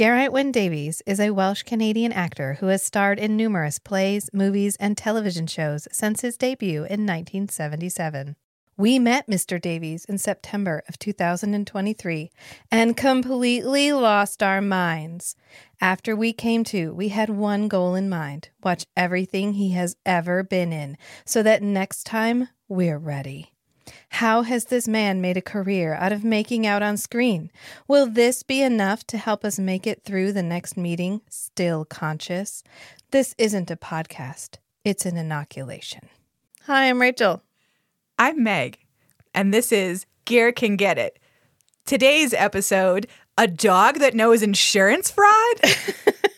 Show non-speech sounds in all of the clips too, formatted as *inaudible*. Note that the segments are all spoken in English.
Geraint Wyn Davies is a Welsh Canadian actor who has starred in numerous plays, movies, and television shows since his debut in 1977. We met Mr. Davies in September of 2023 and completely lost our minds. After we came to, we had one goal in mind watch everything he has ever been in so that next time we're ready. How has this man made a career out of making out on screen? Will this be enough to help us make it through the next meeting still conscious? This isn't a podcast, it's an inoculation. Hi, I'm Rachel. I'm Meg, and this is Ger Can Get It. Today's episode A Dog That Knows Insurance Fraud? *laughs*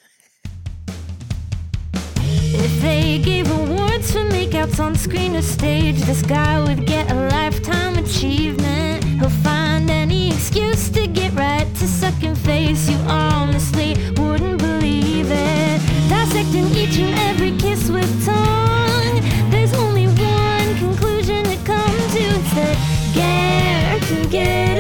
They gave awards for makeouts on screen or stage, this guy would get a lifetime achievement. He'll find any excuse to get right to second face. You honestly wouldn't believe it. Dissecting each and every kiss with tongue. There's only one conclusion to come to. It's that Ger can get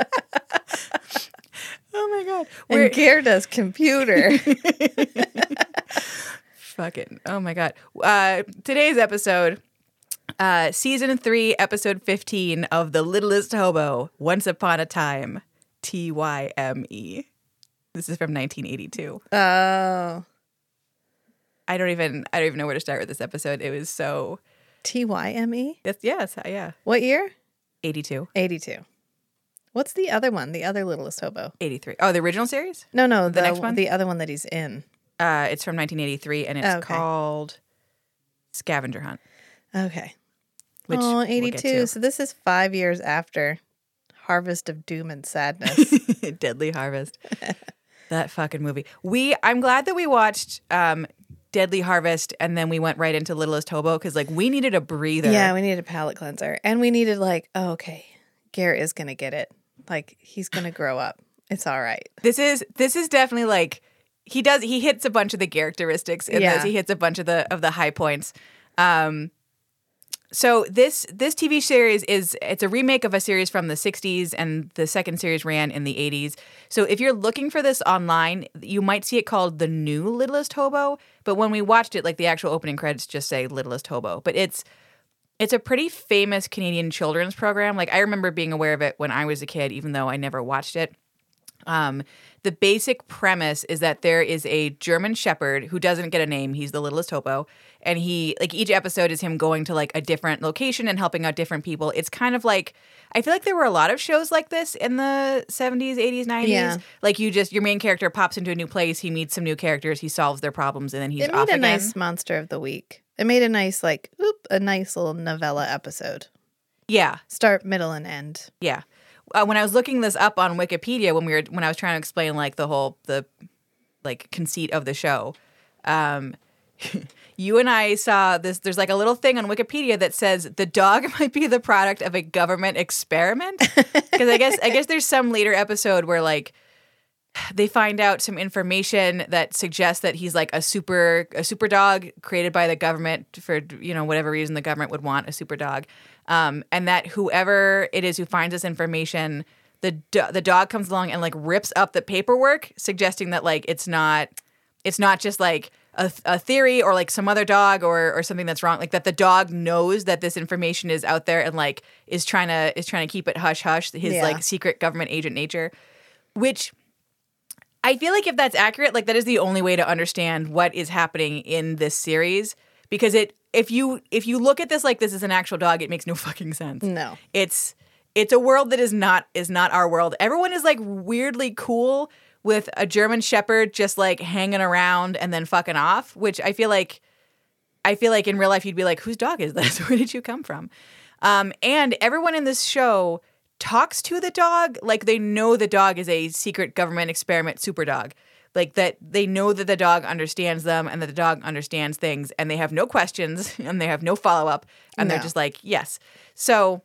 *laughs* oh my God. And We're Ger does computer. *laughs* fucking, oh my God. Uh, today's episode, uh, season three, episode 15 of The Littlest Hobo, Once Upon a Tyme, T Y M E. This is from 1982. oh. I don't even, I don't even know where to start with this episode. It was so, T Y M E? yes, yeah, What year? 82, 82. What's the other one? The other littlest hobo? 83. Oh, the original series? No, no, the, next one? the other one that he's in. Uh, it's from 1983 and it's Okay. called Scavenger Hunt. Okay. Which oh, we'll get to. so this is five years after Harvest of Doom and Sadness. *laughs* Deadly Harvest. *laughs* that fucking movie. We I'm glad that we watched um Deadly Harvest and then we went right into Littlest Hobo because like we needed a breather. yeah, we needed a palate cleanser. And we needed, like, oh, okay, Garrett is going to get it. Like, he's to grow up. It's all right. This is this is definitely like he does he hits a bunch of the characteristics in Yeah. this. He hits a bunch of the of the high points. Um so this this TV series is it's a remake of a series from the 60s and the second series ran in the 80s. So if you're looking for this online, you might see it called The New Littlest Hobo, but when we watched it like the actual opening credits just say Littlest Hobo, but it's it's a pretty famous Canadian children's program. Like I remember being aware of it when I was a kid even though I never watched it. Um, the basic premise is that there is a German Shepherd who doesn't get a name. He's the littlest hobo, and he like each episode is him going to like a different location and helping out different people. It's kind of like I feel like there were a lot of shows like this in the seventies, eighties, nineties. Like you just your main character pops into a new place, he meets some new characters, he solves their problems, and then he's off a again. nice monster of the week. It made a nice, like, oop, a nice little novella episode. yeah, Start, middle, and end. Yeah. Uh, when I was looking this up on Wikipedia when we were when I was trying to explain like the whole the like conceit of the show, um, *laughs* you and I saw this. There's like a little thing on Wikipedia that says the dog *laughs* might be the product of a government experiment. Because I guess I guess there's some later episode where like they find out some information that suggests that he's like a super a super dog created by the government for you know whatever reason the government would want a super dog um, and that whoever it is who finds this information the do- the dog comes along and like rips up the paperwork suggesting that like it's not it's not just like a, a theory or like some other dog or or something that's wrong like that the dog knows that this information is out there and like is trying to is trying to keep it hush hush his Yeah. like secret government agent nature which I feel like if that's accurate, like that is the only way to understand what is happening in this series because it if you if you look at this like this is an actual dog, it makes no *laughs* fucking sense. No. It's it's a world that is not is not our world. Everyone is like weirdly cool with a German shepherd just like hanging around and then fucking off, which I feel like I feel like in real life you'd be like, whose dog is this? *laughs* Where did you come from? Um, and everyone in this show talks to the dog like they know the dog is a secret government experiment super dog. Like that they know that the dog understands them and that the dog understands things and they have no questions *laughs* and they have no follow up and they're just like, yes. So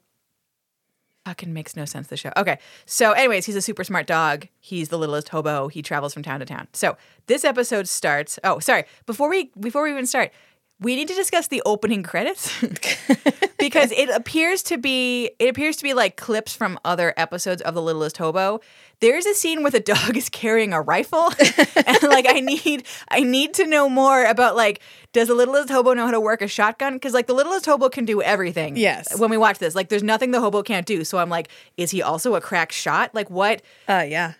fucking makes no sense the show. Okay. So anyways, he's a super smart dog. He's the littlest hobo. He travels from town to town. So this episode starts. Oh, sorry. Before we before we even start, we need to discuss the opening credits *laughs* because it appears to be it appears to be like clips from other episodes of The Littlest Hobo. There's a scene where the dog is carrying a rifle, *laughs* and like I need I need to know more about like does the Littlest Hobo know how to work a shotgun? Because like the Littlest Hobo can do everything. Yes. When we watch this, like there's nothing the hobo can't do. So I'm like, is he also a crack shot? Like what? Uh, yeah.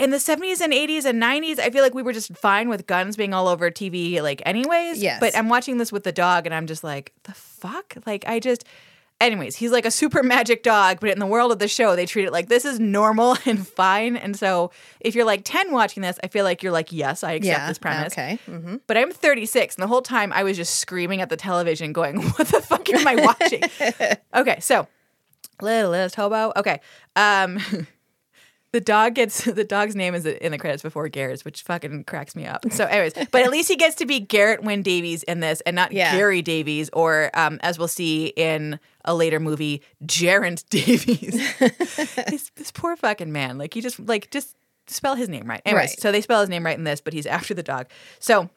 In the 70s and 80s and 90s, I feel like we were just fine with guns being all over TV, like, anyways. Yes. But I'm watching this with the dog and I'm just like, the fuck? Like, I just. Anyways, he's like a super *laughs* magic dog, but in the world of the show, they treat it like this is normal *laughs* and fine. And so if you're like 10 watching this, I feel like you're like, yes, I accept Yeah. this premise. Okay. hmm But I'm 36, and the whole time I was just screaming at the television, going, *laughs* "What the fuck am I watching?" okay, so littlest hobo. Okay, um, the dog gets *laughs* the dog's name is in the credits before Geraint's, which fucking cracks me up. So, anyways, but at least he gets to be Geraint Wyn Davies in this, and not Yeah. Gary Davies, or um, as we'll see in a later movie, Gerent *laughs* Davies. *laughs* this, this poor fucking man. Like he just like just spell his name right. Anyways, Right. so they spell his name right in this, but he's after the dog. So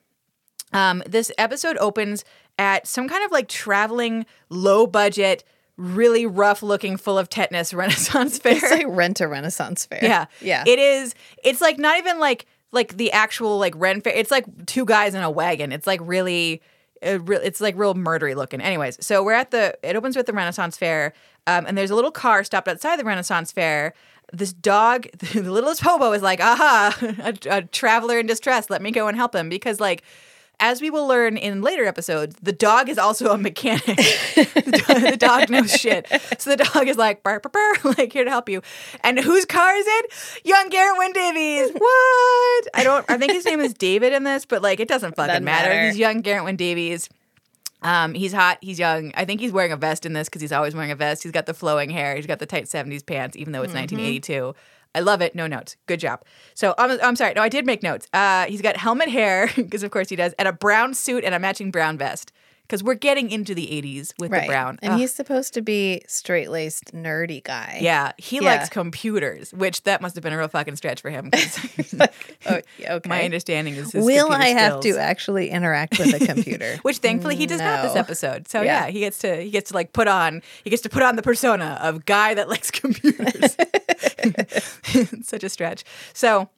um, this episode opens at some kind of like traveling, low budget, really rough looking, full of tetanus *laughs* Renaissance fair. It's like rent a Renaissance fair. yeah, Yeah. It is. It's like not even like like the actual like Ren fair. It's like two guys in a wagon. It's like really. It's like real murdery looking. Anyways, so we're at the. It opens with the Renaissance Fair, um, and there's a little car stopped outside the Renaissance Fair. This dog, *laughs* the littlest hobo, is like, "Aha, *laughs* a, a traveler in distress. Let me go and help him." Because, like, as we will learn in later episodes, the dog is also a mechanic. *laughs* the, dog, the dog knows shit. So the dog is like, burr, burr, burr, *laughs* like here to help you. And whose car is it? Young Geraint Davies. *laughs* What? I don't. I think his name is David in this, but like it doesn't fucking Doesn't matter. matter. He's young Geraint Davies. Um, he's hot. He's young. I think he's wearing a vest in this because he's always wearing a vest. He's got the flowing hair. He's got the tight '70s pants, even though it's 1982. I love it. No notes. Good job. So I'm, I'm sorry. No, I did make notes. Uh, he's got helmet hair *laughs* because of course he does, and a brown suit and a matching brown vest because we're getting into the 80s with right. the brown. And Ugh. he's supposed to be straight laced, nerdy guy. yeah, he Yeah. likes computers, which that must have been a real fucking stretch for him. 'cause *laughs* *laughs* Oh, okay. My understanding is Will I have skills. to actually interact with a computer? Which thankfully he does not this episode. So yeah. Yeah. he gets to he gets to like put on he gets to put on the persona of guy that likes computers. *laughs* Such a stretch. So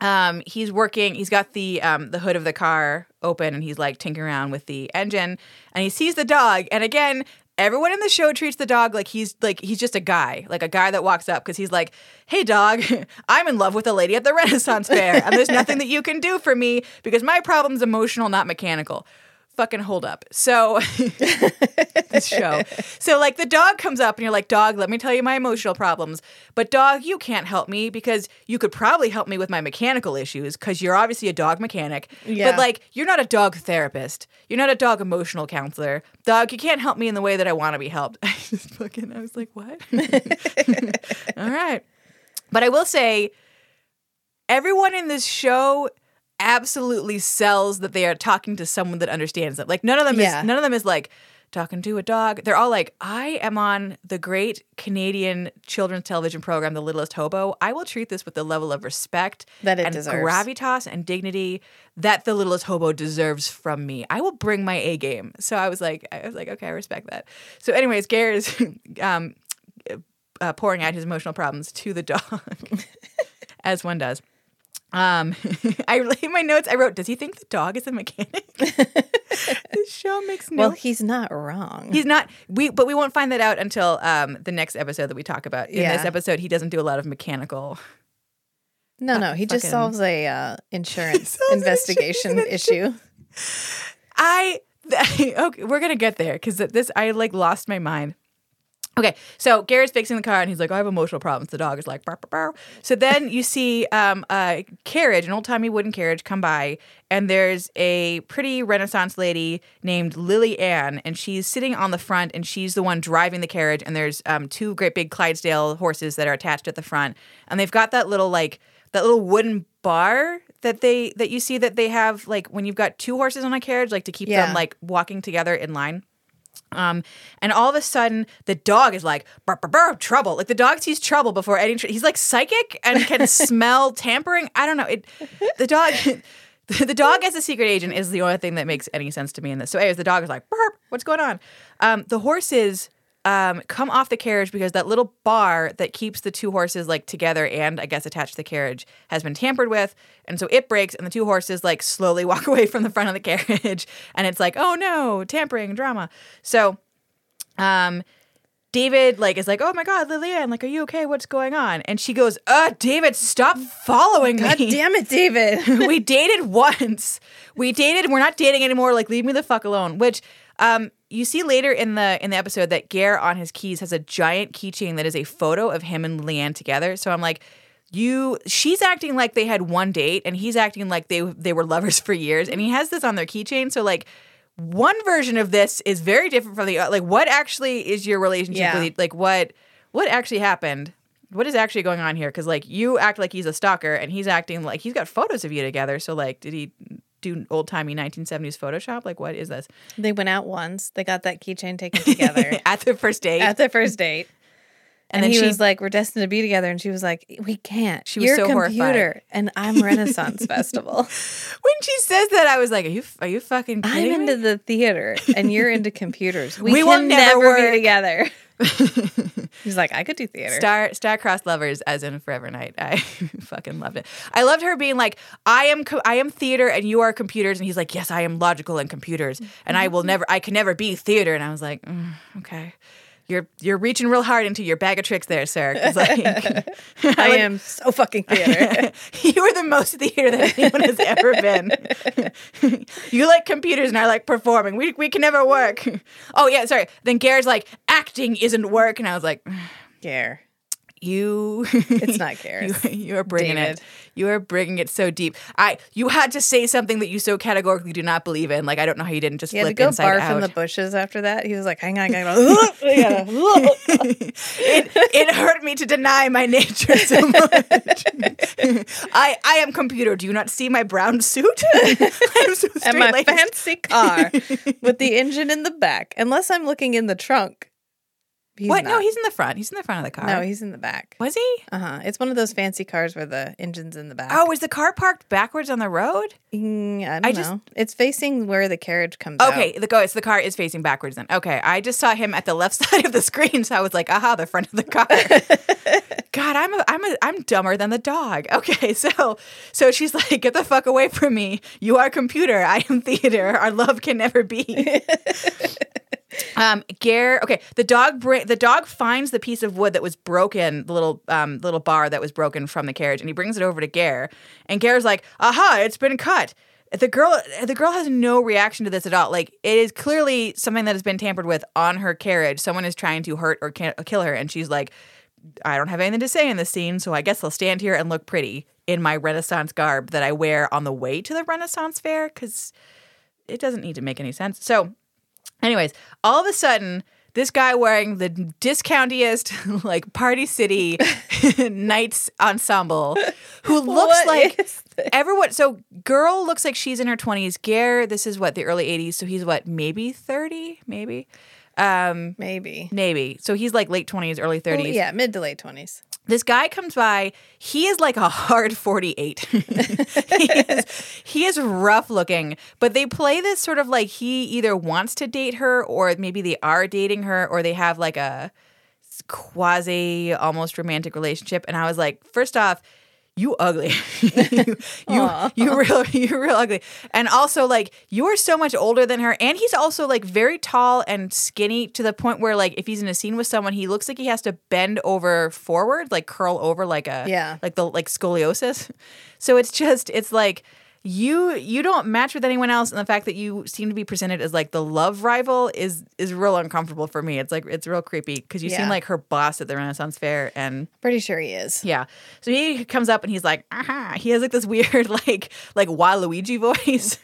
um he's working he's got the um the hood of the car open and he's like tinkering around with the engine and he sees the dog and again everyone in the show treats the dog like he's like he's just a guy like a guy that walks up because he's like hey dog *laughs* i'm in love with a lady at the renaissance fair and there's nothing that you can do for me because my problem's emotional not mechanical fucking hold up so *laughs* this show. So like the dog comes up and you're like, dog, let me tell you my emotional problems. But dog, you can't help me because you could probably help me with my mechanical issues because you're obviously a dog mechanic. Yeah. But like you're not a dog therapist. You're not a dog emotional counselor. Dog, you can't help me in the way that I want to be helped. *laughs* I just fucking I was like, what? *laughs* All right. But I will say everyone in this show absolutely sells that they are talking to someone that understands them. Like none of them Yeah. is none of them is like talking to a dog. They're all like, I am on the great Canadian children's television program, The Littlest Hobo. I will treat this with the level of respect That it and deserves. gravitas and dignity that the Littlest Hobo deserves from me. I will bring my A game. So I was like, I was like, okay, I respect that. So, anyways, Ger is *laughs* um, uh, pouring out his emotional problems to the dog, *laughs* as one does. Um, *laughs* I in my notes I wrote, "Does he think the dog is a mechanic?" *laughs* this show makes no. Well, he's not wrong. He's not. We but we won't find that out until um the next episode that we talk about. In this episode, he doesn't do a lot of mechanical. no, no, he just solves a uh, insurance *laughs* solves investigation insurance issue. I okay, we're gonna get there because this I like lost my mind. Okay, so Geraint's fixing the car and he's like, I have emotional problems. The dog is like, bark, bark, bark. So then you see um, a carriage, an old timey wooden carriage, come by, and there's a pretty Renaissance lady named Lily Ann, and she's sitting on the front, and she's the one driving the carriage. And there's um, two great big Clydesdale horses that are attached at the front, and they've got that little like that little wooden bar that they that you see that they have like when you've got two horses on a carriage, like to keep them like walking together in line. Um, and all of a sudden, the dog is like, burr, burr, burr, trouble. Like the dog sees trouble before any. Tr- he's like psychic and can *laughs* smell tampering. I don't know. It. The dog. *laughs* the dog as a secret agent is the only thing that makes any sense to me in this. So, anyways, the dog is like, burp, what's going on? Um, the horses um, come off the carriage because that little bar that keeps the two horses like together and I guess attached to the carriage has been tampered with, and so it breaks, and the two horses like slowly *laughs* walk away from the front of the carriage, *laughs* and it's like, oh no, tampering drama. So, um, David like is like, oh my god, Lillian, like, are you okay? What's going on? And she goes, uh, David, stop following God me. damn it, David. *laughs* we dated once. We dated. We're not dating anymore. Like, leave me the fuck alone. Which, um, you see later in the in the episode that Ger on his keys has a giant keychain that is a photo of him and Leanne together. So I'm like, you. She's acting like they had one date, and he's acting like they they were lovers for years. And he has this on their keychain. So like. One version of this is very different from the uh, like. What actually is your relationship Yeah. with? Like what? What actually happened? What is actually going on here? Because like you act like he's a stalker, and he's acting like he's got photos of you together. So like, did he do old timey 1970s Photoshop? Like, what is this? they went out once. They got that keychain taken together *laughs* At the first date, at the first date. and, And, then he she was like, "We're destined to be together," and she was like, "We can't. She was so a horrified. and I'm *laughs* Renaissance Festival. when she says that, I was like, are you are you fucking I'm kidding into the theater, and you're into computers. *laughs* We, We will never never, be together." *laughs* He's like, "I could do theater." Star star-crossed lovers, as in Forever Knight. I *laughs* fucking loved it. I loved her being like, "I am, co- I am theater, and you are computers." And he's like, "Yes, I am logical and computers, and I will never, I can never be theater." And I was like, mm, "Okay, you're you're reaching real hard into your bag of tricks there, sir." like, *laughs* I am so fucking theater. *laughs* you are the most theater that anyone has ever been. *laughs* you like computers and I like performing. We, we can never work. Oh, yeah, sorry. Then Ger's like, acting isn't work. And I was like, *sighs* Care. You. It's not *laughs* Gareth. You, you are bringing it. You are bringing it so deep. I. You had to say something that you so categorically do not believe in. Like I don't know how you didn't just had to flip go inside barf out. in the bushes after that. He was like, "Hang on, hang *laughs* on." It, it hurt me to deny my nature so *laughs* much. I I am computer. Do you not see my brown suit? I'm so and my fancy car with the engine in the back. Unless I'm looking in the trunk. He's what? No, he's in the front. He's in the front of the car. no, he's in the back. was he? Uh huh. It's one of those fancy cars where the engine's in the back. Oh, was the car parked backwards on the road? Mm, I don't I just- know. It's facing where the carriage comes out. Okay, the go. It's the car is facing backwards. Then okay, I just saw him at the left *laughs* side of the screen, so I was like, aha, the front of the car. *laughs* God, I'm a, I'm a, I'm dumber than the dog. *laughs* Okay, so so she's like, get the fuck away from me. You are computer. I am theater. Our love can never be. *laughs* Um, Ger. Okay, the dog. Bra- the dog finds the piece of wood that was broken, the little um little bar that was broken from the carriage, and he brings it over to Ger. And Ger's like, "Aha! It's been cut." The girl, the girl has no reaction to this at all. Like it is clearly something that has been tampered with on her carriage. Someone is trying to hurt or can- kill her, and she's like, "I don't have anything to say in this scene, so I guess I'll stand here and look pretty in my Renaissance garb that I wear on the way to the Renaissance fair because it doesn't need to make any sense." So Anyways, all of a sudden, this guy wearing the discountiest, *laughs* like Party City *laughs* Knights ensemble, who *laughs* looks like everyone. So, girl looks like she's in her 20s. Ger, this is what, the early 80s. So, he's what, maybe 30? Maybe? Um, Maybe. maybe. So, he's like late 20s, early 30s. Well, yeah, mid to late twenties. This guy comes by. He is like a hard 48. *laughs* he, is, he is rough looking, but they play this sort of like he either wants to date her or maybe they are dating her or they have like a quasi almost romantic relationship. And I was like, first off, you ugly. *laughs* you, you, you real *laughs* you're real ugly. And also like you are so much older than her and he's also like very tall and skinny to the point where like if he's in a scene with someone he looks like he has to bend over forward like curl over like a Yeah. like the like scoliosis. *laughs* So it's just it's like you you don't match with anyone else and the fact that you seem to be presented as like the love rival is is real uncomfortable for me. It's like it's real creepy because you seem like her boss at the Renaissance fair and Pretty sure he is. yeah. So he comes up and he's like, aha. He has like this weird, *laughs* like, like Waluigi voice.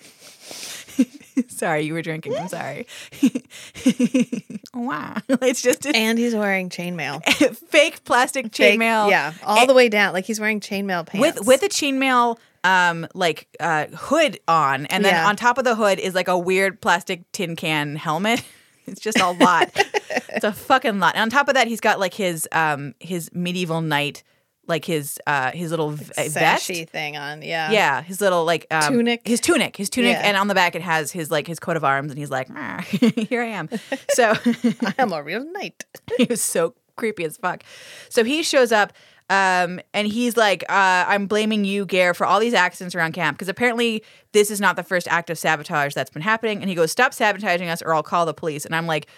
*laughs* sorry, you were drinking. I'm sorry. *laughs* wow. It's just a And he's wearing chainmail. fake plastic chainmail. Yeah, all the way down. Like he's wearing chainmail pants. With with a chainmail um like uh hood on and then Yeah. on top of the hood is like a weird plastic tin can helmet. *laughs* It's just a lot. *laughs* it's a fucking lot. And on top of that he's got like his um his medieval knight like his uh his little v- vest. Thing on. Yeah. Yeah, his little like um, Tunic. His tunic, his tunic, Yeah. and on the back it has his like his coat of arms, and he's like, "Ah, *laughs* "Here I am." So I'm a real knight. he was so creepy as fuck. So he shows up. Um, and he's like, uh, I'm blaming you, Ger, for all these accidents around camp because apparently this is not the first act of sabotage that's been happening. And he goes, Stop sabotaging us or I'll call the police. And I'm like,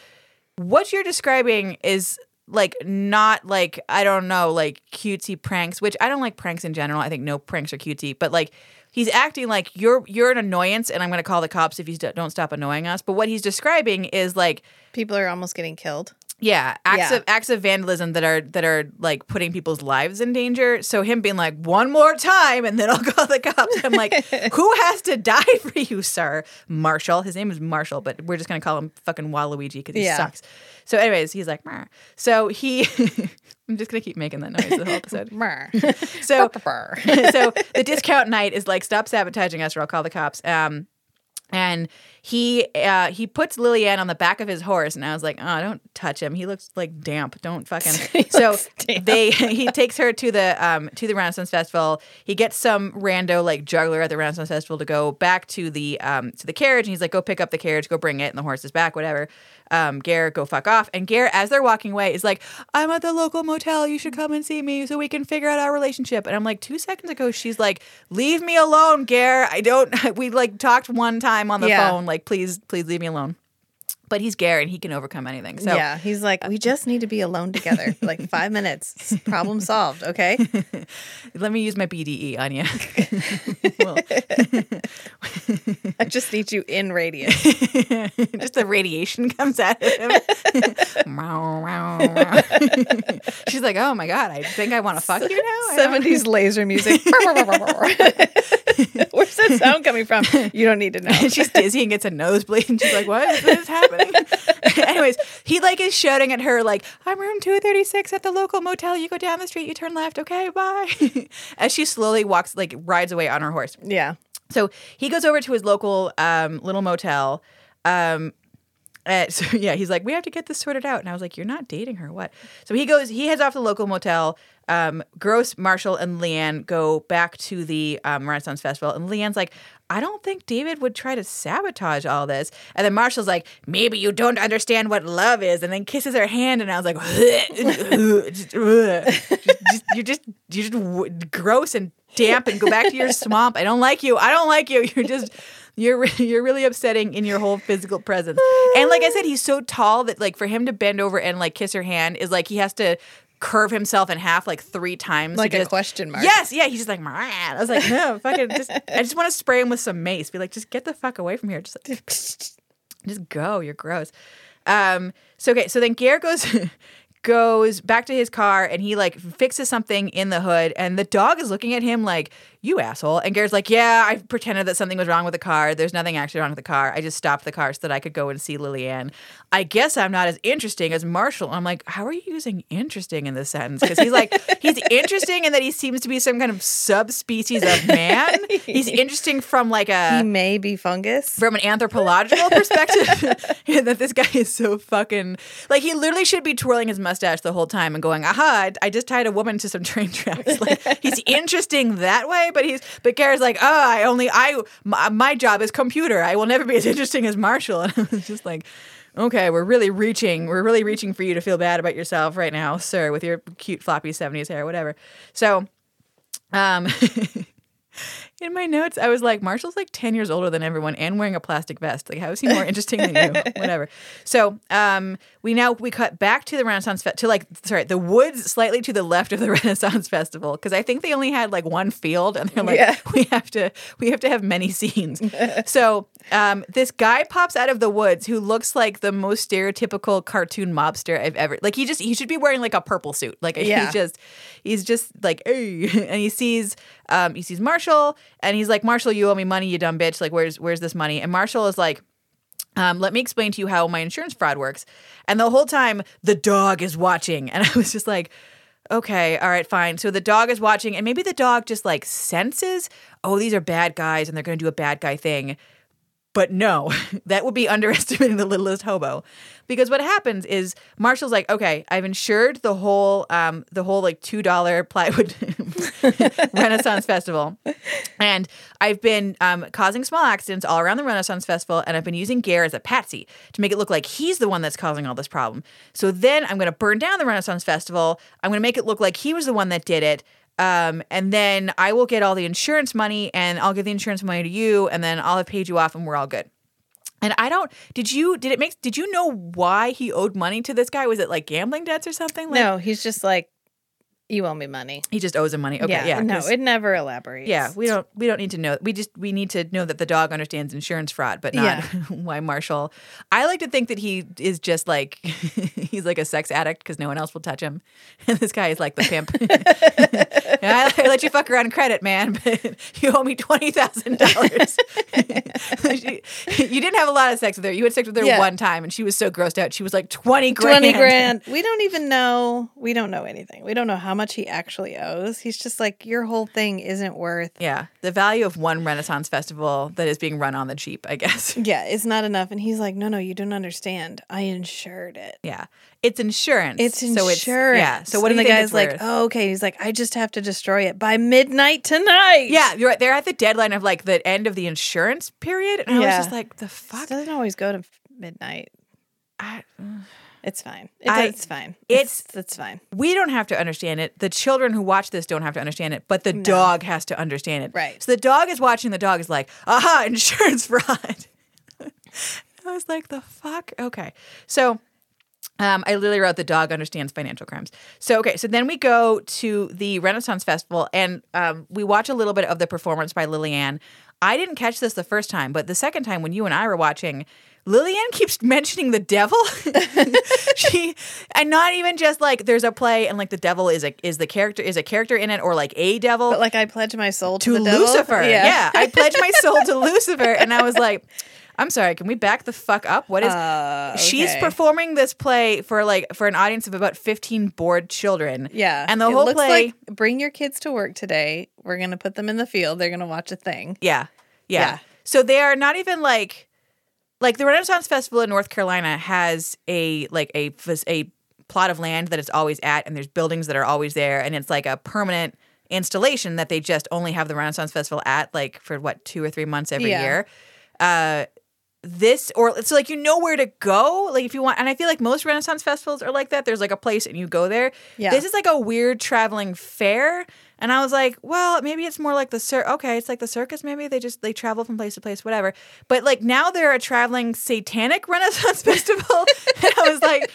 What you're describing is like not like, I don't know, like cutesy pranks, which I don't like pranks in general. I think no pranks are cutesy, but like, He's acting like you're you're an annoyance, and I'm going to call the cops if you don't stop annoying us. But what he's describing is like People are almost getting killed. Yeah, acts Yeah. of acts of vandalism that are that are like putting people's lives in danger. So him being like one more time and then I'll *laughs* call the cops. I'm like, *laughs* who has to die *laughs* for you, sir? Marshall. His name is Marshall, but we're just gonna call him fucking Waluigi because he Yeah. sucks. So, anyways, he's like, "Meh." so he. I'm just gonna keep making that noise the whole episode. So so the discount night is like stop sabotaging us or I'll call the cops. Um, and he uh, he puts Lillian on the back of his horse, and I was like, oh, don't touch him. He looks like damp. Don't fucking. *laughs* so damp. they *laughs* he takes her to the um to the Renaissance Festival. He gets some rando like juggler at the Renaissance Festival to go back to the um to the carriage, and he's like, go pick up the carriage, go bring it, and the horse is back, whatever. Um, Ger, go fuck off. And Ger, as they're walking away, is like, I'm at the local motel. You should come and see me so we can figure out our relationship. And I'm like, two seconds ago, she's like, leave me alone, Ger. I don't. *laughs* We like talked one time on the Yeah. phone. Like, please, please leave me alone. But he's Ger and he can overcome anything. So yeah, he's like, we just need to be alone together. *laughs* Like five minutes, problem solved. Okay. *laughs* let me use my BDE on you. well, I *laughs* just need you in radius. just the radiation comes out of him. She's like, oh my god, I think I want to fuck you now. Seventies laser music. Where's that sound coming from? You don't need to know. She's dizzy and gets a nosebleed, and she's like, "What is this happening?" *laughs* Anyways, he like is shouting at her like, "I'm room two thirty six at the local motel. You go down the street, you turn left. Okay, bye." *laughs* As she slowly walks, like rides away on her horse. Yeah. So he goes over to his local um, little motel. Um, uh, *laughs* so yeah, he's like, we have to get this sorted out, and I was like, you're not dating her, what? So he goes, he heads off to the local motel. Um, Gross, Marshall, and Leanne go back to the um, Renaissance Festival, and Leanne's like, I don't think David would try to sabotage all this. And then Marshall's like, maybe you don't understand what love is, and then kisses her hand, and I was like, *laughs* just, just- you're just you're just gross and damp, and go back to your swamp. I don't like you. I don't like you. You're just you're you're really upsetting in your whole physical presence. And like I said, he's so tall that like for him to bend over and like kiss her hand is like he has to curve himself in half like three times. Like a just- question mark. Yes, yeah. He's just like, "Meh." I was like, no, fucking just *laughs* I just want to spray him with some mace. Be like, just get the fuck away from here. Just like, *laughs* just go. You're gross. Um. So okay. So then Ger goes *laughs* goes back to his car and he like fixes something in the hood and the dog is looking at him like you asshole. And Ger's like yeah I pretended that something was wrong with the car. There's nothing actually wrong with the car. I just stopped the car so that I could go and see Lillian. I guess I'm not as interesting as Marshall. I'm like how are you using interesting in this sentence? Because he's like *laughs* he's interesting in that he seems to be some kind of subspecies of man. He's *laughs* interesting from like a He may be fungus. from an anthropological perspective *laughs* that this guy is so fucking like he literally should be twirling his mustache the whole time and going aha I, I just tied a woman to some train tracks. Like he's interesting that way but he's but Gara's like oh I only I my, my job is computer. I will never be as interesting as Marshall. *laughs* And I was just like okay we're really reaching we're really reaching for you to feel bad about yourself right now sir with your cute floppy 70s hair whatever. So um *laughs* in my notes, I was like, Marshall's like 10 years older than everyone and wearing a plastic vest. Like, how is he more interesting than you? *laughs* Whatever. So, um, we now, we cut back to the Renaissance, Fe- to like, sorry, the woods slightly to the left of the *laughs* Renaissance Festival. Cause I think they only had like one field and they're like, Yeah. *laughs* we have to, we have to have many scenes. so, um, this guy pops out of the woods who looks like the most stereotypical cartoon mobster I've ever, like, he just, he should be wearing like a purple suit. Like, Yeah. he's just, he's just like, hey, and he sees, um, he sees Marshall and he's like, Marshall, you owe me money, you dumb bitch. Like, where's, where's this money? And Marshall is like, um, let me explain to you how my insurance fraud works. And the whole time, the dog is watching. And *laughs* I was just like, okay, all right, fine. So the dog is watching, and maybe the dog just like senses, oh, these are bad guys and they're going to do a bad guy thing. But no, *laughs* that would be underestimating the littlest hobo. Because what happens is Marshall's like, okay, I've insured the whole um the whole like two dollar plywood *laughs* Renaissance Festival. And I've been um, causing small accidents all around the Renaissance Festival, and I've been using Gare as a patsy to make it look like he's the one that's causing all this problem. So then I'm going to burn down the Renaissance Festival. I'm going to make it look like he was the one that did it. Um, and then I will get all the insurance money, and I'll give the insurance money to you, and then I'll have paid you off, and we're all good. And I don't. Did you? Did it make? Did you know why he owed money to this guy? Was it like gambling debts or something? Like, no, he's just like, you owe me money. he just owes him money. Okay, yeah, No, it never elaborates. Yeah, we don't we don't need to know. We just we need to know that the dog understands insurance fraud, but not Yeah. *laughs* why Marshall. I like to think that he is just like *laughs* he's like a sex addict because no one else will touch him, and *laughs* this guy is like the pimp. I, I let you fuck her on credit, man, but you owe me twenty thousand dollars. You didn't have a lot of sex with her. You had sex with her Yeah. one time, and she was so grossed out. She was like twenty grand. 20 grand. We don't even know. We don't know anything. We don't know how much he actually owes. He's just like, your whole thing isn't worth. Yeah, the value of one Renaissance festival that is being run on the cheap, I guess. *laughs* Yeah, it's not enough. And he's like, no, no, you don't understand. I insured it. Yeah, it's insurance. It's insurance. So it's yeah. So what and do the guy's like, oh, okay. He's like, I just have to destroy it by midnight tonight. Yeah, you're right. They're at the deadline of like the end of the insurance period, and I Yeah. was just like, the It fuck. doesn't always go to midnight. I, It's fine. It, I- it's fine. it's- It's it's fine. we don't have to understand it. The children who watch this don't have to understand it, but the dog has to understand it. Right. So the dog is watching. The dog is like, aha, *laughs* insurance fraud. *laughs* I was like, the fuck. Okay, so. Um, I literally wrote the dog understands financial crimes. So okay, so then we go to the Renaissance Festival and um, we watch a little bit of the performance by Lillian. I didn't catch this the first time, but the second time when you and I were watching, Lillian keeps mentioning the devil. *laughs* she and not even just like there's a play and like the devil is a is the character is a character in it or like a devil But like, I pledge my soul to, to the devil. Lucifer. Yeah. I *laughs* pledged my soul to Lucifer, and I was like, I'm sorry, can we back the fuck up? What is? Uh, She's performing this play for like for an audience of about 15 bored children. Yeah. and the It whole play. like bring your kids to work today. We're going to put them in the field. They're going to watch a thing. Yeah, yeah. Yeah. So they are not even like like the Renaissance Festival in North Carolina has a like a a plot of land that it's always at, and there's buildings that are always there, and it's like a permanent installation that they just only have the Renaissance Festival at like for what two or three months every Yeah. year. Uh, this or so like you know where to go like if you want and i feel like most renaissance festivals are like that there's like a place and you go there Yeah. this is like a weird traveling fair and i was like well maybe it's more like the cir okay it's like the circus maybe they just they travel from place to place whatever. But like now they're a traveling satanic *laughs* renaissance festival. *laughs* And i was like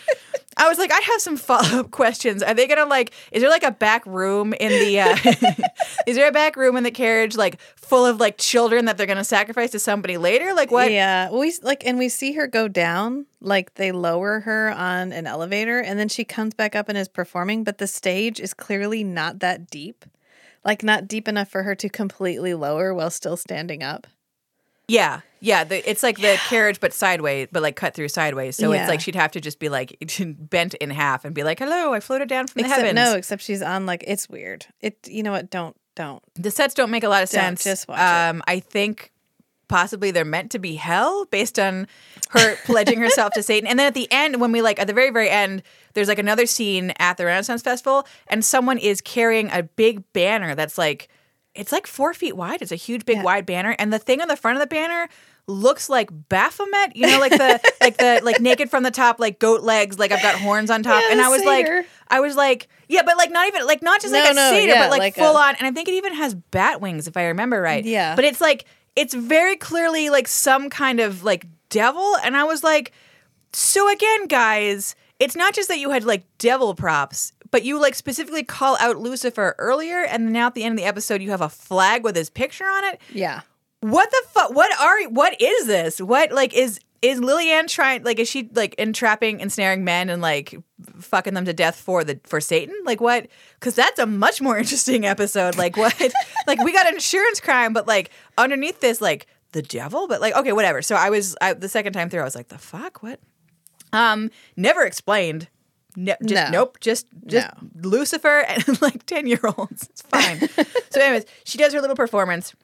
I was like, I have some *laughs* follow up questions. Are they gonna like? Is there like a back room in the? Uh, *laughs* is there a back room in the carriage, like full of like children that they're gonna sacrifice to somebody later? Like what? Yeah. We like, and we see her go down. Like they lower her on an elevator, and then she comes back up and is performing. But the stage is clearly not that deep, like not deep enough for her to completely lower while still standing up. Yeah, yeah. The, it's like the carriage, but sideways, but like cut through sideways. So Yeah. it's like she'd have to just be like *laughs* bent in half and be like, "Hello, I floated down from the Except heavens." no, except she's on like it's weird. It you know what? Don't don't. the sets don't make a lot of Don't, sense. just watch it. um, I think possibly they're meant to be hell based on her *laughs* pledging herself to Satan. And then at the end, when we like at the very very end, there's like another scene at the Renaissance Festival, and someone is carrying a big banner that's like it's like four feet wide. It's a huge big wide banner, and the thing on the front of the banner looks like Baphomet. You know, like the *laughs* like the like naked from the top, like goat legs, like I've got horns on top. Yeah, and I was like. I was like, yeah, but like not even like not just like No, a no, satyr, yeah, but like, like a- full on. And I think it even has bat wings, if I remember right. Yeah. But it's like it's very clearly like some kind of like devil. And I was like, so again, guys, it's not just that you had like devil props, but you like specifically call out Lucifer earlier, and now at the end of the episode, you have a flag with his picture on it. Yeah. What the fuck? What are? What is this? What like is is Lillian trying? Like, is she like entrapping, ensnaring men and like fucking them to death for the for Satan? Like what? Because that's a much more *laughs* interesting episode. Like what? *laughs* like we got an insurance crime, but like underneath this, like the devil. But like okay, whatever. So I was I, the second time through, I was like, the fuck? What? Um, never explained. Ne- just No. nope. Just just Lucifer and *laughs* like ten year olds. It's fine. so, anyways, she does her little performance.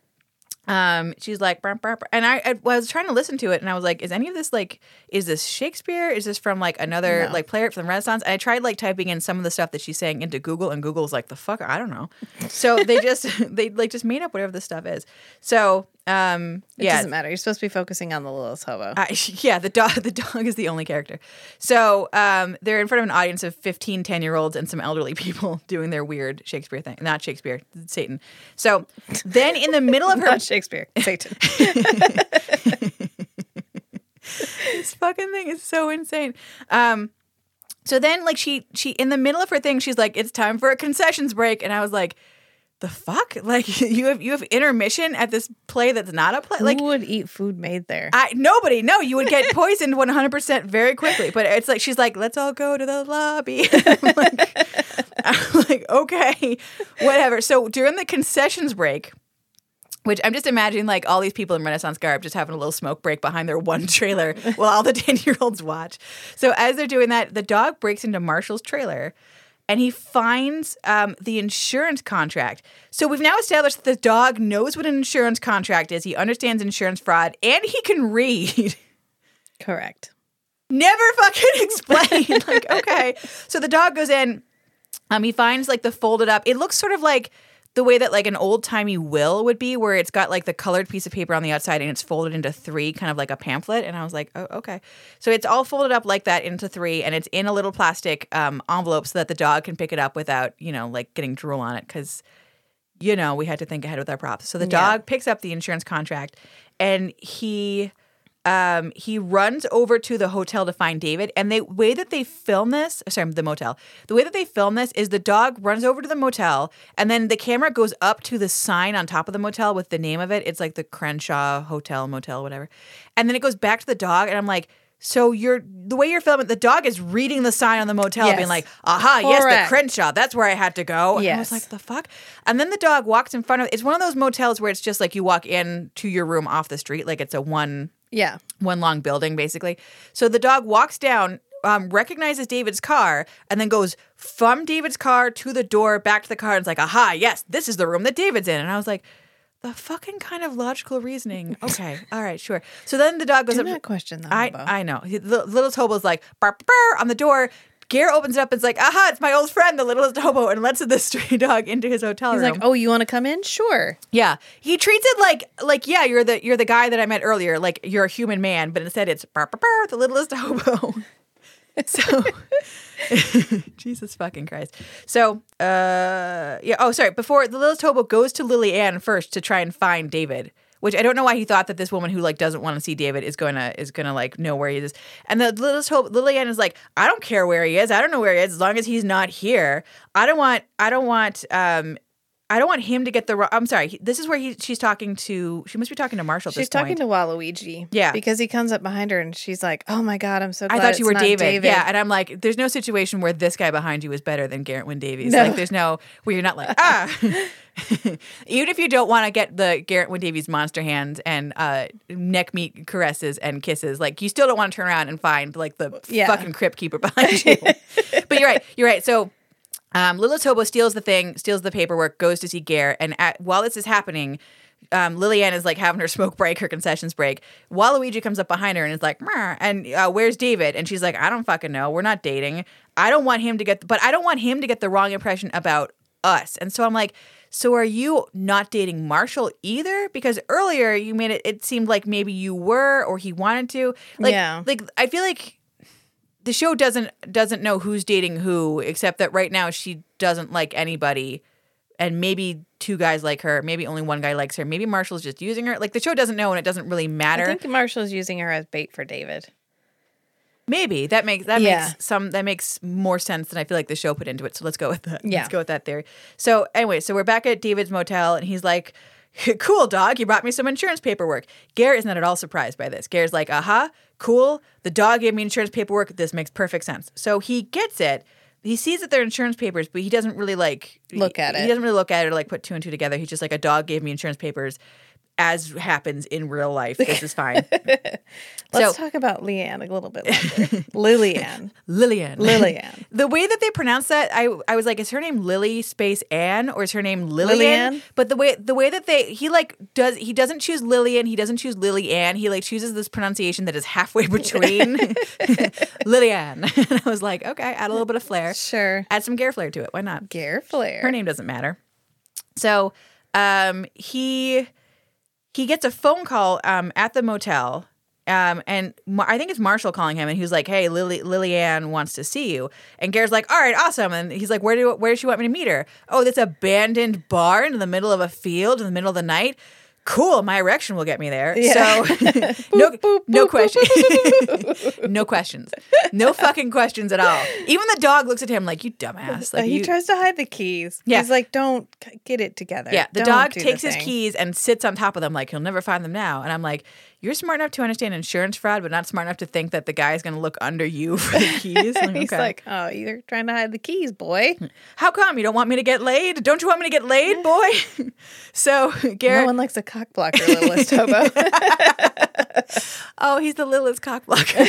Um, she's like, and I, I was trying to listen to it, and I was like, "Is any of this like, is this Shakespeare? Is this from like another No. like playwright from the Renaissance?" And I tried like typing in some of the stuff that she's saying into Google, and Google's like, "The fuck, I don't know." So they *laughs* just *laughs* they like just made up whatever this stuff is. So um, It yeah, doesn't matter. You're supposed to be focusing on the littlest hobo. I, *laughs* yeah, the dog *laughs* the dog is the only character. So um, they're in front of an audience of 15, 10 year olds and some elderly *laughs* people doing their weird Shakespeare thing. Not Shakespeare, Satan. So then in the middle of her Not Shakespeare. Satan. this fucking thing is so insane. Um, so then like she she in the middle of her thing, she's like, it's time for a concessions break. And I was like, the fuck? *laughs* Like you have you have intermission at this play that's not a play? Like Who would eat food made there? I nobody. No, you would get poisoned one hundred percent very quickly. But it's like she's like, let's all go to the lobby. *laughs* I'm like, I'm like, okay, whatever. So during the concessions break, which I'm just imagining like all these people in Renaissance garb just having a little smoke break behind their one trailer *laughs* while all the 10 year olds watch. So as they're doing that, the dog breaks into Marshall's trailer and he finds um, the insurance contract. So we've now established that the dog knows what an insurance contract is, he understands insurance fraud, and he can read. *laughs* Correct. Never fucking *laughs* explained. like, *laughs* okay. So the dog goes in. Um, he finds like the folded up. It looks sort of like the way that like an old timey will would be, where it's got like the colored piece of paper on the outside and it's folded into three, kind of like a pamphlet. And I was like, oh, okay. So it's all folded up like that into three, and it's in a little plastic um, envelope so that the dog can pick it up without, you know, like getting drool on it because you know, we had to think ahead with our props. So the Yeah. dog picks up the insurance contract and he um he runs over to the hotel to find David and the way that they film this sorry the motel the way that they film this is the dog runs over to the motel and then the camera goes up to the sign on top of the motel with the name of it it's like the Crenshaw Hotel Motel whatever and then it goes back to the dog and I'm like so you're the way you're filming the dog is reading the sign on the motel Yes. being like aha yes the Crenshaw that's where I had to go and I was Yes. like the fuck? And then the dog walks in front of it's one of those motels where it's just like you walk in to your room off the street, like it's a one Yeah. one long building basically. So the dog walks down, um, recognizes David's car, and then goes from David's car to the door, back to the car, and it's like, aha, yes, this is the room that David's in. And I was like, the fucking kind of logical reasoning. *laughs* Okay, all right, sure. So then the dog goes Do up. not question I. I know. He- The littlest hobo's like bark, bark, on the door. Ger opens it up and it's like, aha, it's my old friend, the littlest hobo, and lets the *laughs* stray dog into his hotel room. He's room. like, "Oh, you want to come in? Sure." Yeah, he treats it like like yeah, you're the you're the guy that I met earlier, like you're a human man, but instead it's burr, burr, burr, the littlest *laughs* hobo. so *laughs* Jesus fucking Christ. So uh yeah, oh sorry, before the littlest hobo goes to Lily Ann first to try and find David. Which I don't know why he thought that this woman who like doesn't want to see David is gonna is gonna like know where he is. And the littlest hope Lily Ann is like, I don't care where he is. I don't know where he is as long as he's not here. I don't want I don't want um I don't want him to get the. wrong I'm sorry. This is where he she's talking to. She must be talking to Marshall. At She's talking point. to Waluigi. Yeah. Because he comes up behind her and she's like, "Oh my god, I'm so I thought you were not David. Yeah, and I'm like, there's no situation where this guy behind you is better than Geraint Wyn Davies. No. Like, there's no where you're not like ah. *laughs* Even if you don't want to get the Geraint Wyn Davies monster hands and uh, neck meat caresses and kisses, like you still don't want to turn around and find like the Yeah. fucking crypt keeper behind you. *laughs* but you're right. You're right. So um, Littlest Hobo steals the thing, steals the paperwork, goes to see Ger, and at, while this is happening, um, Lillian is like having her *laughs* smoke break, her concessions break. Waluigi comes up behind her and is like, and uh, where's David? And she's like, I don't fucking know. We're not dating. I don't want him to get, but I don't want him to get the wrong impression about us. And so I'm like, so are you not dating Marshall either? Because earlier you made it, it seemed like maybe you were or he wanted to. Like, Yeah. like I feel like the show doesn't doesn't know who's dating who except that right now she doesn't like anybody. And maybe two guys like her maybe only one guy likes her. Maybe marshall's just using her. Like the show doesn't know and it doesn't really matter. I think Marshall's using her as bait for David. maybe. That makes that Yeah. makes some that makes more sense than i feel like the show put into it. So let's go with that. Yeah. let's go with that theory. So anyway so we're back at david's motel and he's like *laughs* cool dog. You brought me some insurance paperwork. Ger is not at all surprised by this. Ger's like aha cool. The dog gave me insurance paperwork. This makes perfect sense. So he gets it. He sees that they're insurance papers but he doesn't really like Look at he it. He doesn't really look at it or like put two and two together. He's just like a dog gave me insurance papers as happens in real life. This is fine. *laughs* Let's So- talk about Leanne a little bit longer. *laughs* Lillian. Lillian. Lillian. *laughs* The way that they pronounce that, I I was like, is her name Lily space Ann or is her name Lillian? Lillian? But the way the way that they he like does he doesn't choose Lillian, he doesn't choose Lily Ann. He like chooses this pronunciation that is halfway between Lillian. and I was like, okay, add a little bit of flair. Sure. Add some Ger flair to it. Why not? Ger Flair. Her name doesn't matter. So um, he he gets a phone call um, at the motel. Um, and I think it's Marshall calling him, and he's like, "Hey, Lily Lillian wants to see you." And Gare's like, "All right, awesome." And he's like, "Where do where does she want me to meet her?" Oh, this abandoned bar in the middle of a field in the middle of the night. Cool, my erection will get me there. Yeah. So *laughs* *laughs* no no questions. *laughs* no questions. No fucking questions at all. Even the dog looks at him like, "You dumbass." Like he you, tries to hide the keys. Yeah. He's like, don't get it together. Yeah, the Don't dog do the takes his keys and sits on top of them like he'll never find them now. And I'm like, you're smart enough to understand insurance fraud, but not smart enough to think that the guy is going to look under you for the *laughs* keys. Like, He's okay. like, oh, you're trying to hide the keys, boy. how come you don't want me to get laid? Don't you want me to get laid, boy? *laughs* so No one likes a cock blocker, littlest hobo. *laughs* oh, he's the Lilith's cock blocker.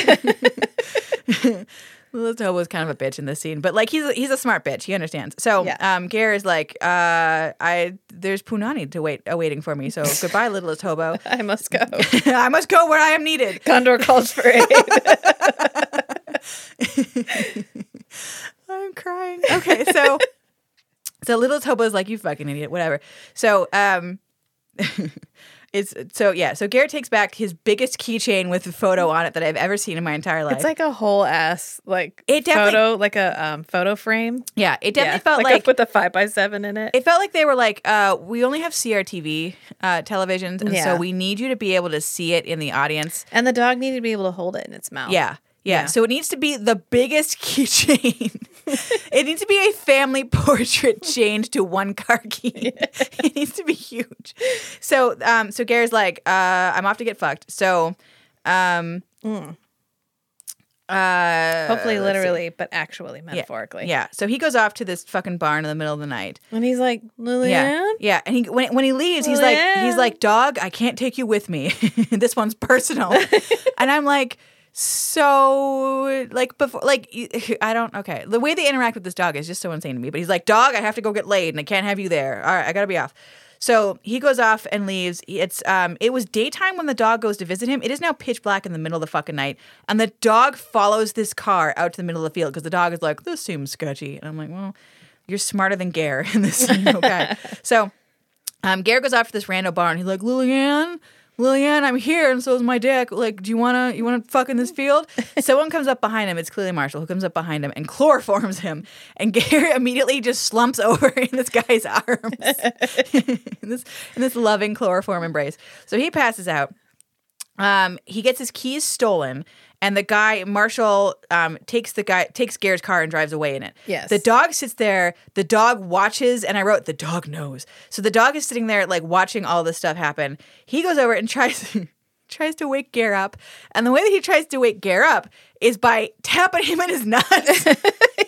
Littlest Hobo is kind of a bitch in this scene, but like he's a, he's a smart bitch. He understands. So Yeah. um, Ger is like, uh, I there's Punani to wait awaiting for me. So *laughs* goodbye, littlest hobo. *laughs* I must go. *laughs* I must go where I am needed. Gondor calls for aid. I'm crying. Okay, so so littlest hobo is like, you fucking idiot, whatever. So um it's so yeah, so Garrett takes back his biggest keychain with a photo on it that I've ever seen in my entire life. It's like a whole ass like It photo, like a um, photo frame. yeah, it definitely yeah, felt like, like, with a five by seven in it. it felt like they were like, uh, we only have CRTV uh, televisions, and Yeah. so we need you to be able to see it in the audience. and the dog needed to be able to hold it in its mouth. Yeah. Yeah. Yeah. So it needs to be the biggest *laughs* keychain. *laughs* it needs to be a family *laughs* portrait chained to one car key. *laughs* it needs to be huge. So um so Gary's like, uh, I'm off to get fucked. So um uh Hopefully, see. literally, but actually, metaphorically. Yeah. So he goes off to this fucking barn in the middle of the night. And he's like, Lillian? Yeah. Yeah. And he when when he leaves, he's like he's like, Dog, I can't take you with me. this one's personal. and I'm like, so like before like *laughs* I don't okay. The way they interact with this dog is just so insane to me. But he's like, Dog, I have to go get laid and I can't have you there. All right, I gotta be off. So he goes off and leaves. It's um it was daytime when the dog goes to visit him. It is now pitch black in the middle of the fucking night. And the dog follows this car out to the middle of the field because the dog is like, This seems sketchy. And I'm like, Well, you're smarter than Ger in this. *laughs* Okay. so um, Garrett goes off to this rando bar and he's like, Lillian, Lillian, I'm here, and so is my dick. Like, do you wanna you wanna fuck in this field? *laughs* Someone comes up behind him. It's clearly Marshall who comes up behind him and chloroforms him. And *laughs* Gary immediately just slumps over *laughs* in this guy's arms in this in this loving chloroform embrace. So he passes out. Um, he gets his keys stolen, and the guy Marshall um, takes the guy takes Garrett's car and drives away in it. Yes. The dog sits there. The dog watches, and I wrote the dog knows. So the dog is sitting there like watching all this stuff happen. He goes over and *laughs* tries tries to wake Ger up, and the way that he tries to wake Ger up is by tapping him in his *laughs* nuts.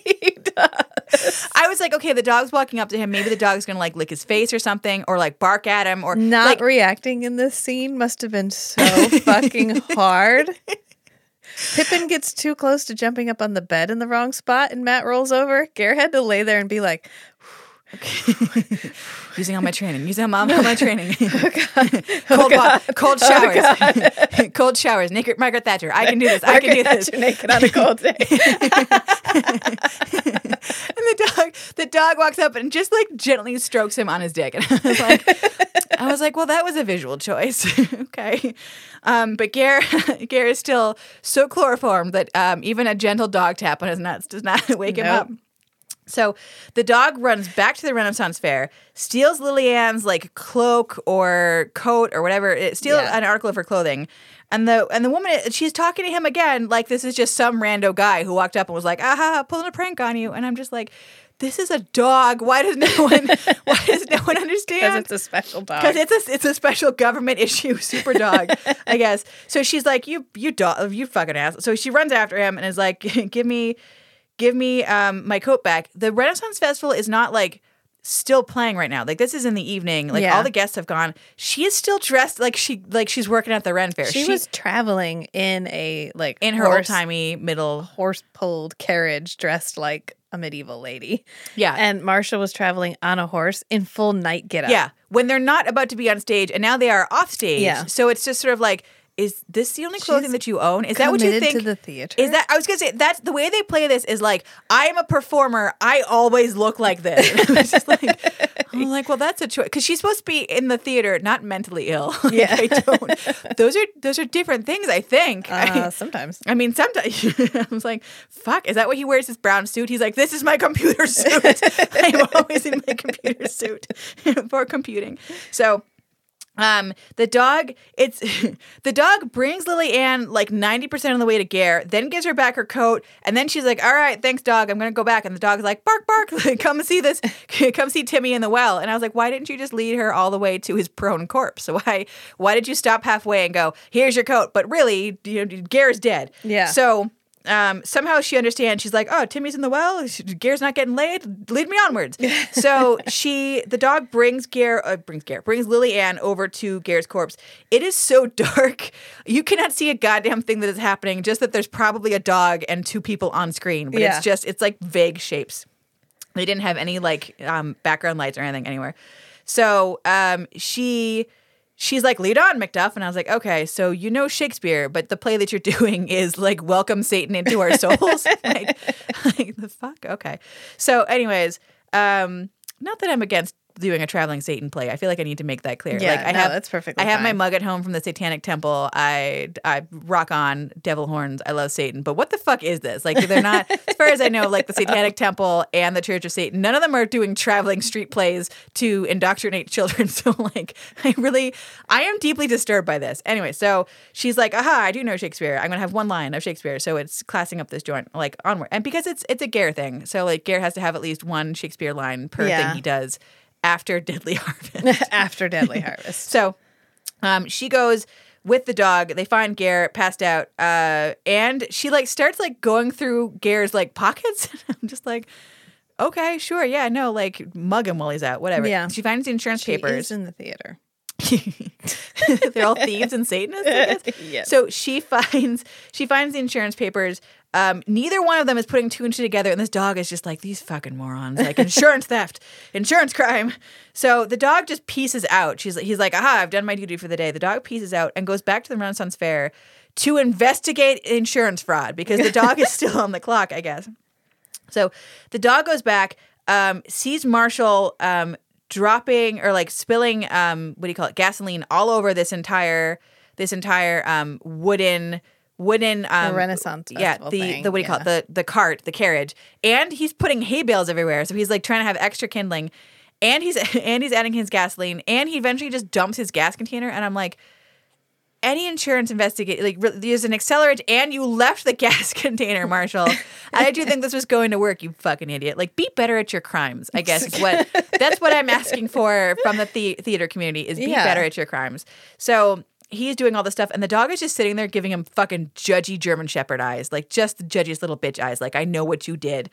he does. I was like, okay, the dog's walking up to him. Maybe the dog's gonna like lick his face or something, or like bark at him, or Not like reacting in this scene must have been so fucking *laughs* hard. Pippin gets too close to jumping up on the bed in the wrong spot, and Matt rolls over. Ger had to lay there and be like, *laughs* using all my training, using all my, all my training. *laughs* Oh, *laughs* cold, wa- cold showers, cold showers. Naked Margaret Thatcher. I can do this. I can do this. You're naked on a cold day. And the dog, the dog walks up and just like gently strokes him on his dick. And I was like, I was like, well, that was a visual choice. okay. Um, but Ger, Ger is still so chloroformed that um, even a gentle dog tap on his nuts does not wake him up. So the dog runs back to the Renaissance Fair, steals Lillian's like cloak or coat or whatever, eh, it steals Yeah. an article of her clothing. And the and the woman eh, she's talking to him again like this is just some rando guy who walked up and was like, "Aha, pulling a prank on you." And I'm just like, "This is a dog. Why does no one *laughs* why does no one Because understand?" it's a special dog. because it's a it's a special government issue super dog i *laughs* guess so she's like you you dog you fucking ass so she runs after him and is like *laughs* give me give me um my coat back the renaissance festival is not like still playing right now. Like this is in the evening. Like Yeah. all the guests have gone. She is still dressed like she like she's working at the Ren Fair. She, was traveling in a like in her old timey middle. horse pulled carriage, dressed like a medieval lady. Yeah. And Marsha was traveling on a horse in full night getup. Yeah, when they're not about to be on stage and now they are off stage. Yeah. So it's just sort of like, is this the only clothing She's that you own? Is that what you think? to the theater? Is that I was gonna say that's the way they play this is like I am a performer. I always look like this. *laughs* it's like I'm like, well, that's a choice because she's supposed to be in the theater, not mentally ill. *laughs* Like, Yeah. I don't. Those are those are different things. I think. Uh, sometimes. I mean, sometimes *laughs* I was like, "Fuck!" Is that what he wears? His brown suit? He's like, "This is my computer suit. I'm always in my computer suit for computing." So, um, the dog, it's *laughs* the dog brings Lily Ann like ninety percent of the way to Ger, then gives her back her coat, and then she's like, "All right, thanks, dog. I'm gonna go back." And the dog's like, "Bark, bark! *laughs* Like, come see this. *laughs* come see Timmy in the well." And I was like, "Why didn't you just lead her all the way to his prone corpse? Why? Why did you stop halfway and go, here's your coat?" But really, you know, Ger's dead. Yeah. So um, somehow she understands. She's like, "Oh, Timmy's in the well. Ger's not getting laid. Lead me onwards." *laughs* so she, the dog, brings Ger, uh, brings Ger, brings Lily Ann over to Ger's corpse. It is so *laughs* dark, you cannot see a goddamn thing that is happening. Just that there's probably a dog and two people on screen, but Yeah. it's just it's like vague shapes. They didn't have any like um, background lights or anything anywhere. So um, she she's like, lead on, Macduff. And I was like, okay, so you know Shakespeare, but the play that you're *laughs* doing is like welcome Satan into our souls. *laughs* like, *laughs* like the fuck? Okay. So, anyways, um, not that I'm against doing a traveling Satan play. I feel like I need to make that clear. Yeah, like I no, have that's perfectly I have my mug at home from the Satanic Temple. I I rock on devil horns. I love Satan. But what the fuck is this? Like they're not *laughs* as far as I know, like the Satanic Temple and the Church of Satan, none of them are doing traveling street plays to indoctrinate children. *laughs* So like I really I am deeply disturbed by this. Anyway, so she's like, aha, I do know Shakespeare. I'm gonna have one line of Shakespeare. So it's classing up this joint like onward. And because it's it's a Ger thing. So like Ger has to have at least one Shakespeare line per Yeah. thing he does after Deadly *laughs* Harvest. *laughs* After Deadly Harvest. So um, she goes with the dog. They find Garrett passed out, uh, and she like starts like going through Garrett's like pockets. *laughs* I'm just like, okay, sure, yeah, no, like mug him while he's out, whatever. Yeah. She finds the insurance She papers. in the theater. They're all thieves and Satanists. I guess. Yes. So she finds she finds the insurance papers. Um, neither one of them is putting two and two together, and this dog is just like these fucking morons, like insurance theft, *laughs* insurance crime. So the dog just pieces out. She's he's like, aha, I've done my duty for the day. The dog pieces out and goes back to the Renaissance Fair to investigate insurance fraud because the dog is still on the clock, I guess. So the dog goes back, um, sees Marshall um, dropping or like spilling um, what do you call it gasoline all over this entire this entire um, wooden wooden um, Renaissance yeah the thing, the what do you call it? the the cart the carriage. And he's putting hay bales everywhere. So he's like trying to have extra kindling. And he's *laughs* and he's adding his gasoline. And he eventually just dumps his gas container. And I'm like any insurance investigate like there's an accelerant and you left the *laughs* gas container marshall. I do think this was going to work you fucking idiot. Like be better at your crimes i guess is what *laughs* that's what i'm asking for from the, the theater community is be Yeah. better at your crimes. So he's doing all this stuff and the dog is just sitting there giving him fucking judgy german shepherd eyes like just the judgiest little bitch eyes like i know what you did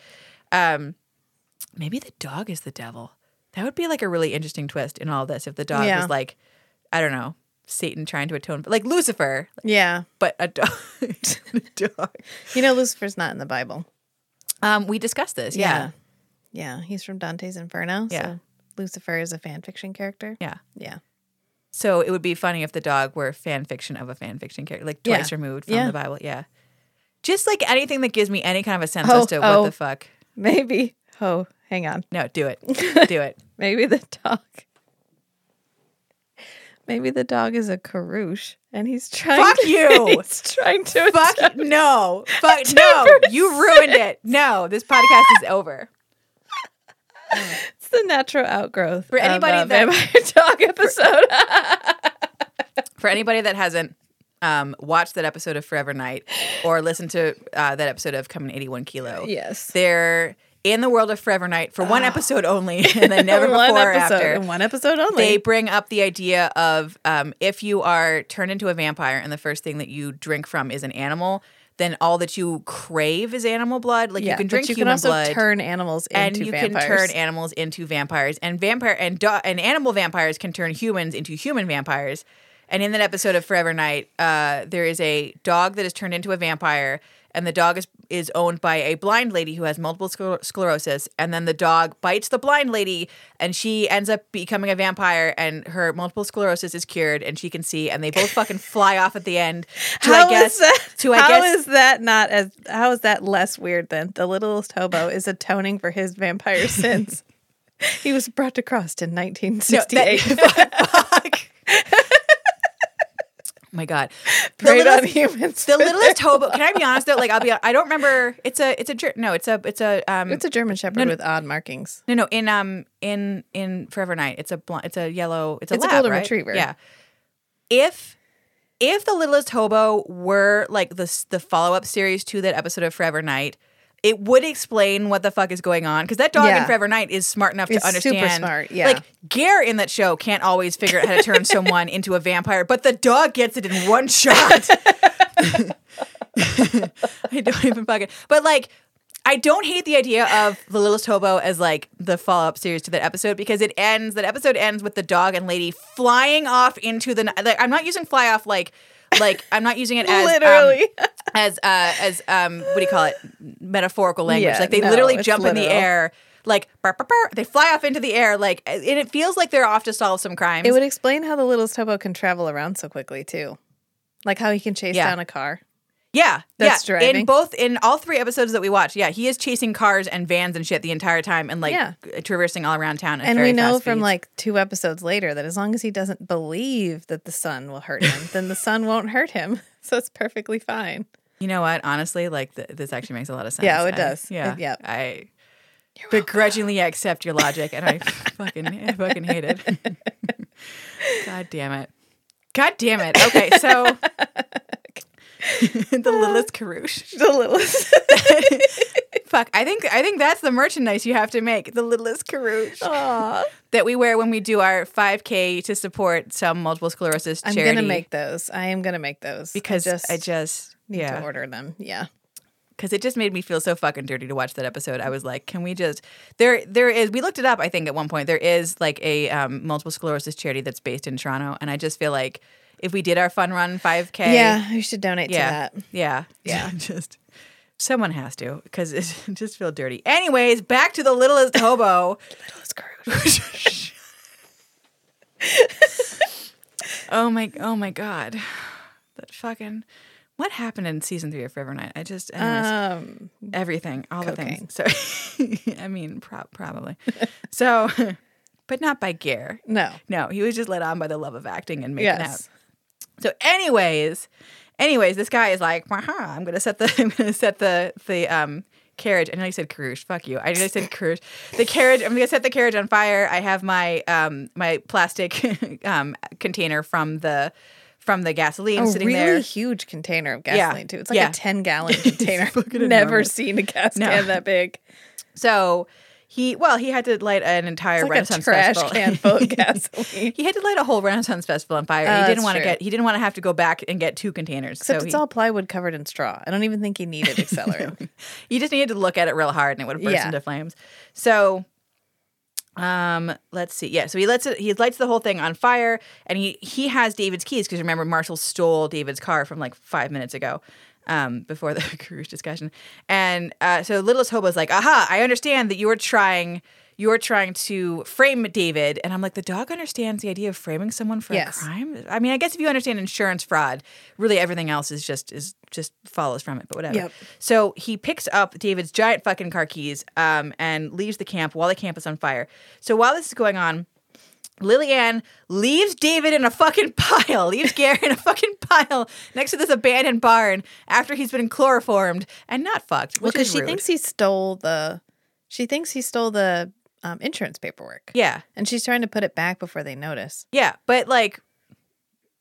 um maybe the dog is the devil that would be like a really interesting twist in all this if the dog Yeah. was like i don't know satan trying to atone like lucifer Yeah. but a dog. *laughs* a dog. You know, Lucifer's not in the Bible. Um, we discussed this. Yeah. Yeah. He's from Dante's Inferno. Yeah. So Lucifer is a fan fiction character. yeah, Yeah. So it would be funny if the dog were fan fiction of a fan fiction character, like twice Yeah. removed from Yeah. the Bible. Yeah. Just like anything that gives me any kind of a sense Oh, as to oh. what the fuck. Maybe. Oh, hang on. No, do it. *laughs* do it. Maybe the dog. Maybe the dog is a Karush and he's trying Fuck to, *laughs* you. He's trying to Fuck attack- no. Fuck no. You ruined it. No, this *laughs* podcast is over. It's the natural outgrowth For anybody of, uh, that- vampire *laughs* dog episode. *laughs* For anybody that hasn't um, watched that episode of Forever Knight or listened to uh, that episode of Come in 81 Kilo, yes. they're in the world of Forever Knight for one episode only *laughs* and then never one before or episode, after. and one episode only. They bring up the idea of um, if you are turned into a vampire and the first thing that you drink from is an animal, then all that you crave is animal blood. Like you can drink you human can also blood. turn animals into and you vampires. can turn animals into vampires, and vampire and do- and animal vampires can turn humans into human vampires. And in that episode of Forever Knight, uh, there is a dog that is turned into a vampire, and the dog is is owned by a blind lady who has multiple scler- sclerosis. And then the dog bites the blind lady, and she ends up becoming a vampire, and her multiple sclerosis is cured, and she can see. And they both fucking fly off at the end. To How I guess is that? to I how guess is that not as? How is that less weird than the littlest hobo is atoning for his vampire *laughs* sins? he was brought to Christ in No, 1968. that- *laughs* Oh my god. *laughs* The Preyed littlest- humans. The littlest *laughs* hobo. Can I be honest though? Like I'll be. I don't remember. It's a. It's a. No. It's a. It's a. Um. It's a German Shepherd with odd markings. no. No. In um. In in Forever Knight. It's a. Bl- it's a yellow. It's a. It's a lab, golden right? retriever. Yeah. If. If the littlest hobo were like the the follow up series to that episode of Forever Knight, it would explain what the fuck is going on because that dog in Forever Knight is smart enough It's to super understand. smart, yeah. Like Ger in that show can't always figure out how to turn *laughs* someone into a vampire, but the dog gets it in one shot. *laughs* *laughs* I don't even fucking. But like, I don't hate the idea of the littlest hobo as like the follow up series to that episode because it ends. That episode ends with the dog and lady flying off into the. Like, I'm not using fly off like. Like I'm not using it as um, Literally. *laughs* as uh as um what do you call it metaphorical language Yeah, like they no, literally jump in the air like burr, burr, burr, they fly off into the air like and it feels like they're off to solve some crimes It would explain how the littlest hobo can travel around so quickly too, like how he can chase Yeah. down a car. Yeah That's yeah driving. in both in all three episodes that we watched yeah he is chasing cars and vans and shit the entire time and like Yeah. traversing all around town And very we know from speeds. like two episodes later that as long as he doesn't believe that the sun will hurt him, then the sun won't hurt him. *laughs* So it's perfectly fine. you know what honestly like th- this actually makes a lot of sense Yeah, it I- does. yeah yep. I begrudgingly accept your logic and I *laughs* fucking I fucking hate it *laughs* God damn it. God damn it. Okay, so *laughs* the littlest Karush. The littlest. *laughs* *laughs* Fuck, I think I think that's the merchandise you have to make. The littlest Karush that we wear when we do our 5K to support some multiple sclerosis I'm gonna make those. I am gonna make those because I just, I just need to order them. Yeah. because it just made me feel so fucking dirty to watch that episode. I was like, can we just there there is we looked it up. I think at one point there is like a um, multiple sclerosis charity that's based in Toronto, and I just feel like if we did our fun run 5K, Yeah, we should donate yeah, to that. yeah, *laughs* Yeah. just someone has to because it *laughs* just feel dirty. Anyways, back to the littlest *laughs* hobo. Littlest Karush. oh my, oh my god, that fucking. What happened in season three of Forever Knight? I just, anyways, Um, everything, all the things. So, I mean, pro- probably. so, but not by Ger. no. No, he was just led on by the love of acting and making out. So, anyways, anyways, this guy is like, I'm gonna set the, *laughs* I'm gonna set the the um carriage. I know you said carriage. Fuck you. I know I said carriage. The carriage. I'm gonna set the carriage on fire. I have my um my plastic *laughs* um container from the from the gasoline A sitting really there. huge container of Yeah. gasoline too. It's like Yeah. a ten gallon *laughs* container. Never enormous. seen a gas No. can that big. So he well he had to light an entire like Renaissance trash festival. *laughs* can full of *laughs* gasoline. he had to light a whole Renaissance festival on fire. Oh, he didn't want to get he didn't want to have to go back and get two containers. Except so it's he, all plywood covered in straw. I don't even think he needed *laughs* accelerant. you just needed to look at it real hard and it would have burst Yeah. into flames. So um let's see. Yeah, so he lets it he lights the whole thing on fire and he he has David's keys because remember Marshall stole David's car from like 5 minutes ago. Um, before the *laughs* cruise discussion, and uh, so Littlest Hobo's like, "Aha! I understand that you are trying, you're trying to frame David." And I'm like, "The dog understands the idea of framing someone for Yes. a crime." I mean, I guess if you understand insurance fraud, really everything else is just is just follows from it. But whatever. Yep. So he picks up David's giant fucking car keys um, and leaves the camp while the camp is on fire. So while this is going on, Lillian leaves David in a fucking pile, leaves Gary in a fucking pile next to this abandoned barn after he's been chloroformed and not fucked. well, because she rude. thinks he stole the, she thinks he stole the um, insurance paperwork, yeah, and she's trying to put it back before they notice. yeah, but like,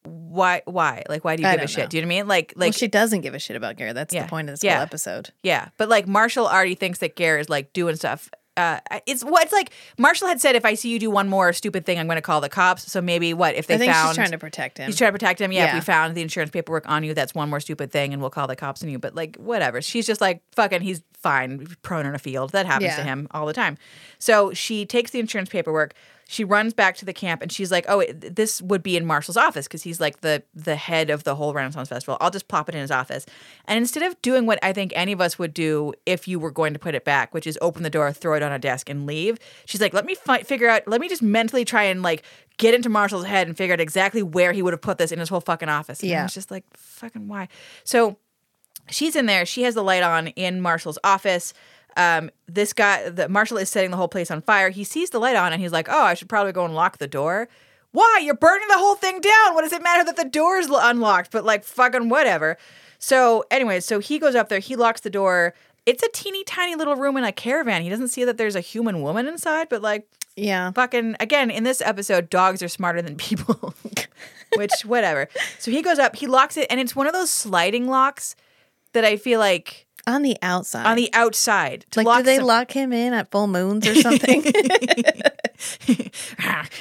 why? Why? Like, why do you I give a don't shit? Do you know what I mean? Like, Like like, she doesn't give a shit about Gary. That's Yeah. the point of this Yeah. whole episode. yeah, but like Marshall already thinks that Gary is like doing stuff uh, it's what it's like. Marshall had said, if I see you do one more stupid thing, I'm going to call the cops. So maybe what if they I think found she's trying to protect him. He's trying to protect him. Yeah, if we found the insurance paperwork on you, that's one more stupid thing, and we'll call the cops on you. But like, whatever. She's just like, fucking, he's fine, prone in a field. That happens to him all the time. So she takes the insurance paperwork. She runs back to the camp, and she's like, "Oh, it, this would be in Marshall's office because he's like the the head of the whole Renaissance Festival. I'll just plop it in his office." And instead of doing what I think any of us would do if you were going to put it back, which is open the door, throw it on a desk, and leave, she's like, "Let me fi- figure out. Let me just mentally try and like." Get into Marshall's head and figure out exactly where he would have put this in his whole fucking office. And Yeah. it's just like, fucking why? So she's in there. She has the light on in Marshall's office. Um, this guy, the Marshall is setting the whole place on fire. He sees the light on and he's like, "Oh, I should probably go and lock the door." Why? You're burning the whole thing down. What does it matter that the door is unlocked? But like, fucking whatever. So, anyway, so he goes up there. He locks the door. It's a teeny tiny little room in a caravan. He doesn't see that there's a human woman inside, but like, yeah. fucking again in this episode dogs are smarter than people *laughs* which whatever so he goes up he locks it and it's one of those sliding locks that i feel like On the outside. on the outside like, do they some- lock him in at full moons or *laughs* something? *laughs*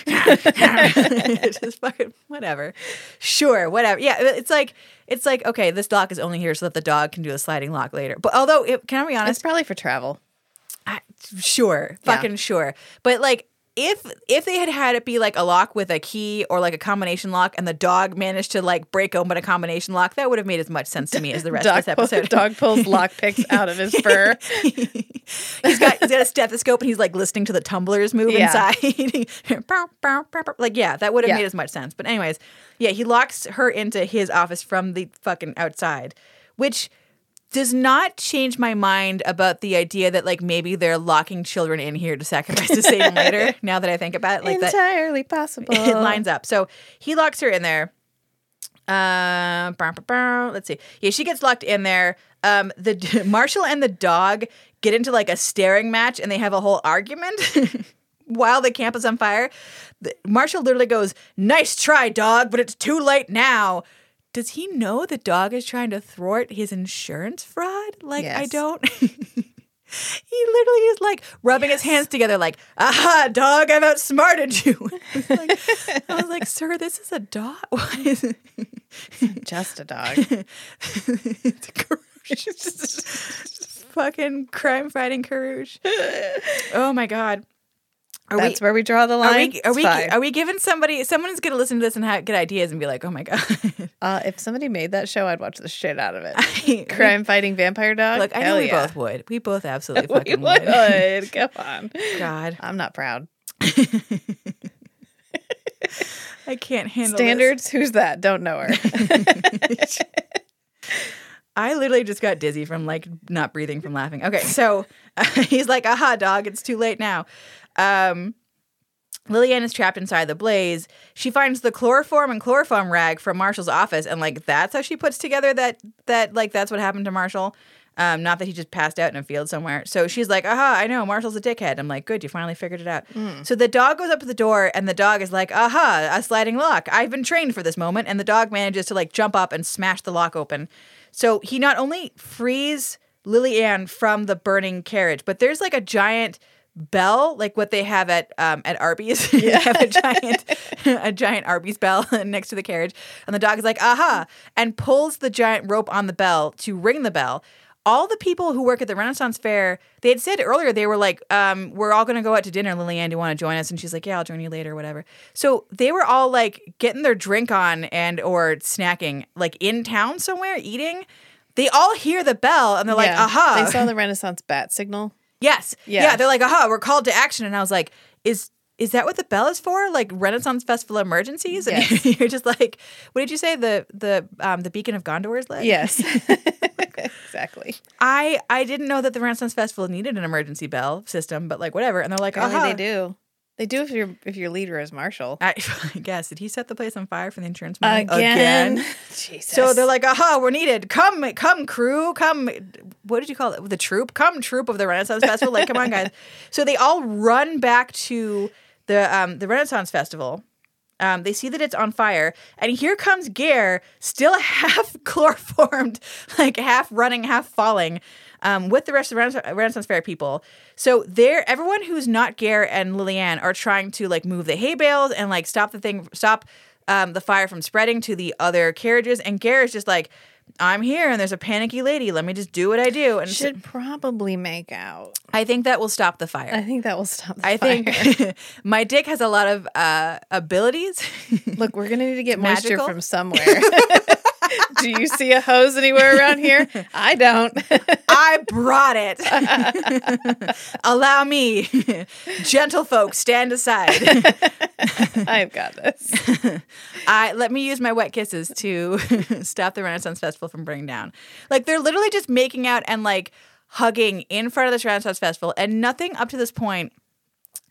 just fucking whatever sure whatever yeah it's like it's like okay this lock is only here so that the dog can do a sliding lock later but although it, can i be honest it's probably for travel. I, sure, Yeah. fucking sure. But like, if if they had had it be like a lock with a key or like a combination lock, and the dog managed to like break open a combination lock, that would have made as much sense to me as the rest Dog, of this episode. dog pulls lock picks *laughs* out of his fur. he's got he's got a stethoscope and he's like listening to the tumblers move Yeah. inside. *laughs* Like yeah, that would have Yeah. made as much sense. But anyways, yeah, he locks her into his office from the fucking outside, which does not change my mind about the idea that like maybe they're locking children in here to sacrifice to save them later. *laughs* Now that I think about it, like that Entirely possible. *laughs* it lines up. So he locks her in there. Uh, let's see. Yeah, she gets locked in there. Um, the *laughs* Marshall and the dog get into like a staring match, and they have a whole argument while the camp is on fire. The, Marshall literally goes, "Nice try, dog, but it's too late now." Does he know the dog is trying to thwart his insurance fraud? Like, I don't. *laughs* he literally is like rubbing his hands together, like, aha, dog, I've outsmarted you. *laughs* Like, I was *laughs* like, sir, this is a dog. Is it? Just a dog. it's a Karouche. Fucking crime fighting Karouche. Oh my God. Are That's where we draw the line. are we, are we, are we giving somebody, someone's going to listen to this and have, get ideas and be like, oh my God. *laughs* uh, if somebody made that show, I'd watch the shit out of it. *laughs* Crime fighting vampire dog. Look, I know we yeah. both would. We both absolutely *laughs* We fucking would. would. Come on. God, I'm not proud. I can't handle this. Standards? Who's that? Don't know her. I literally just got dizzy from like not breathing from laughing. Okay, so he's like, "Aha, dog! It's too late now." Um, Lillian is trapped inside the blaze. She finds the chloroform and chloroform rag from Marshall's office, and like that's how she puts together that that like that's what happened to Marshall. Um, not that he just passed out in a field somewhere. So she's like, aha, I know, Marshall's a dickhead. I'm like, good, you finally figured it out. So the dog goes up to the door and the dog is like, aha, a sliding lock. I've been trained for this moment. And the dog manages to like jump up and smash the lock open. So he not only frees Lily Ann from the burning carriage, but there's like a giant bell, like what they have at um, at Arby's. *laughs* they have a giant *laughs* a giant Arby's bell *laughs* next to the carriage, and the dog is like, "Aha!" and pulls the giant rope on the bell to ring the bell. All the people who work at the Renaissance Fair, they had said earlier they were like, um, "We're all going to go out to dinner." Lillian, do you want to join us? And she's like, "Yeah, I'll join you later, whatever." So they were all like getting their drink on and or snacking, like in town somewhere, eating. They all hear the bell and they're like, "Aha!" They saw the Renaissance bat signal. Yes. Yeah. Yeah. They're like, aha, we're called to action. And I was like, is is that what the bell is for? Like Renaissance Festival emergencies? And Yes. *laughs* you're just like, what did you say? The the um the beacon of Gondor is lit? Yes. *laughs* exactly. I I didn't know that the Renaissance Festival needed an emergency bell system, but like whatever. And they're like. Apparently they do. They do if your if your leader is Marshall. I, *laughs* I guess. Did he set the place on fire for the insurance money? Again. *laughs* Jesus. So they're like, aha, we're needed. Come, come, crew, come. What did you call it? The troop? Come, troop of the Renaissance Festival. Like, come on, guys. *laughs* So they all run back to the um, the Renaissance Festival. Um, they see that it's on fire, and here comes Ger, still half chloroformed, like half running, half falling. Um, with the rest of the Renaissance, Renaissance Fair people. So they're everyone who's not Ger and Lillian are trying to like move the hay bales and like stop the thing, stop um, the fire from spreading to the other carriages. And Ger is just like, I'm here and there's a panicky lady. Let me just do what I do. And Should probably make out. I think that will stop the fire. I think that will stop the fire. I fire. think my dick has a lot of uh, abilities. Look, we're gonna need to get moisture magical. from somewhere. *laughs* *laughs* Do you see a hose anywhere around here? I don't. *laughs* I brought it. *laughs* Allow me, gentle folk, stand aside. I've got this. I let me use my wet kisses to stop the Renaissance Festival from burning down. Like they're literally just making out and like hugging in front of this Renaissance Festival, and nothing up to this point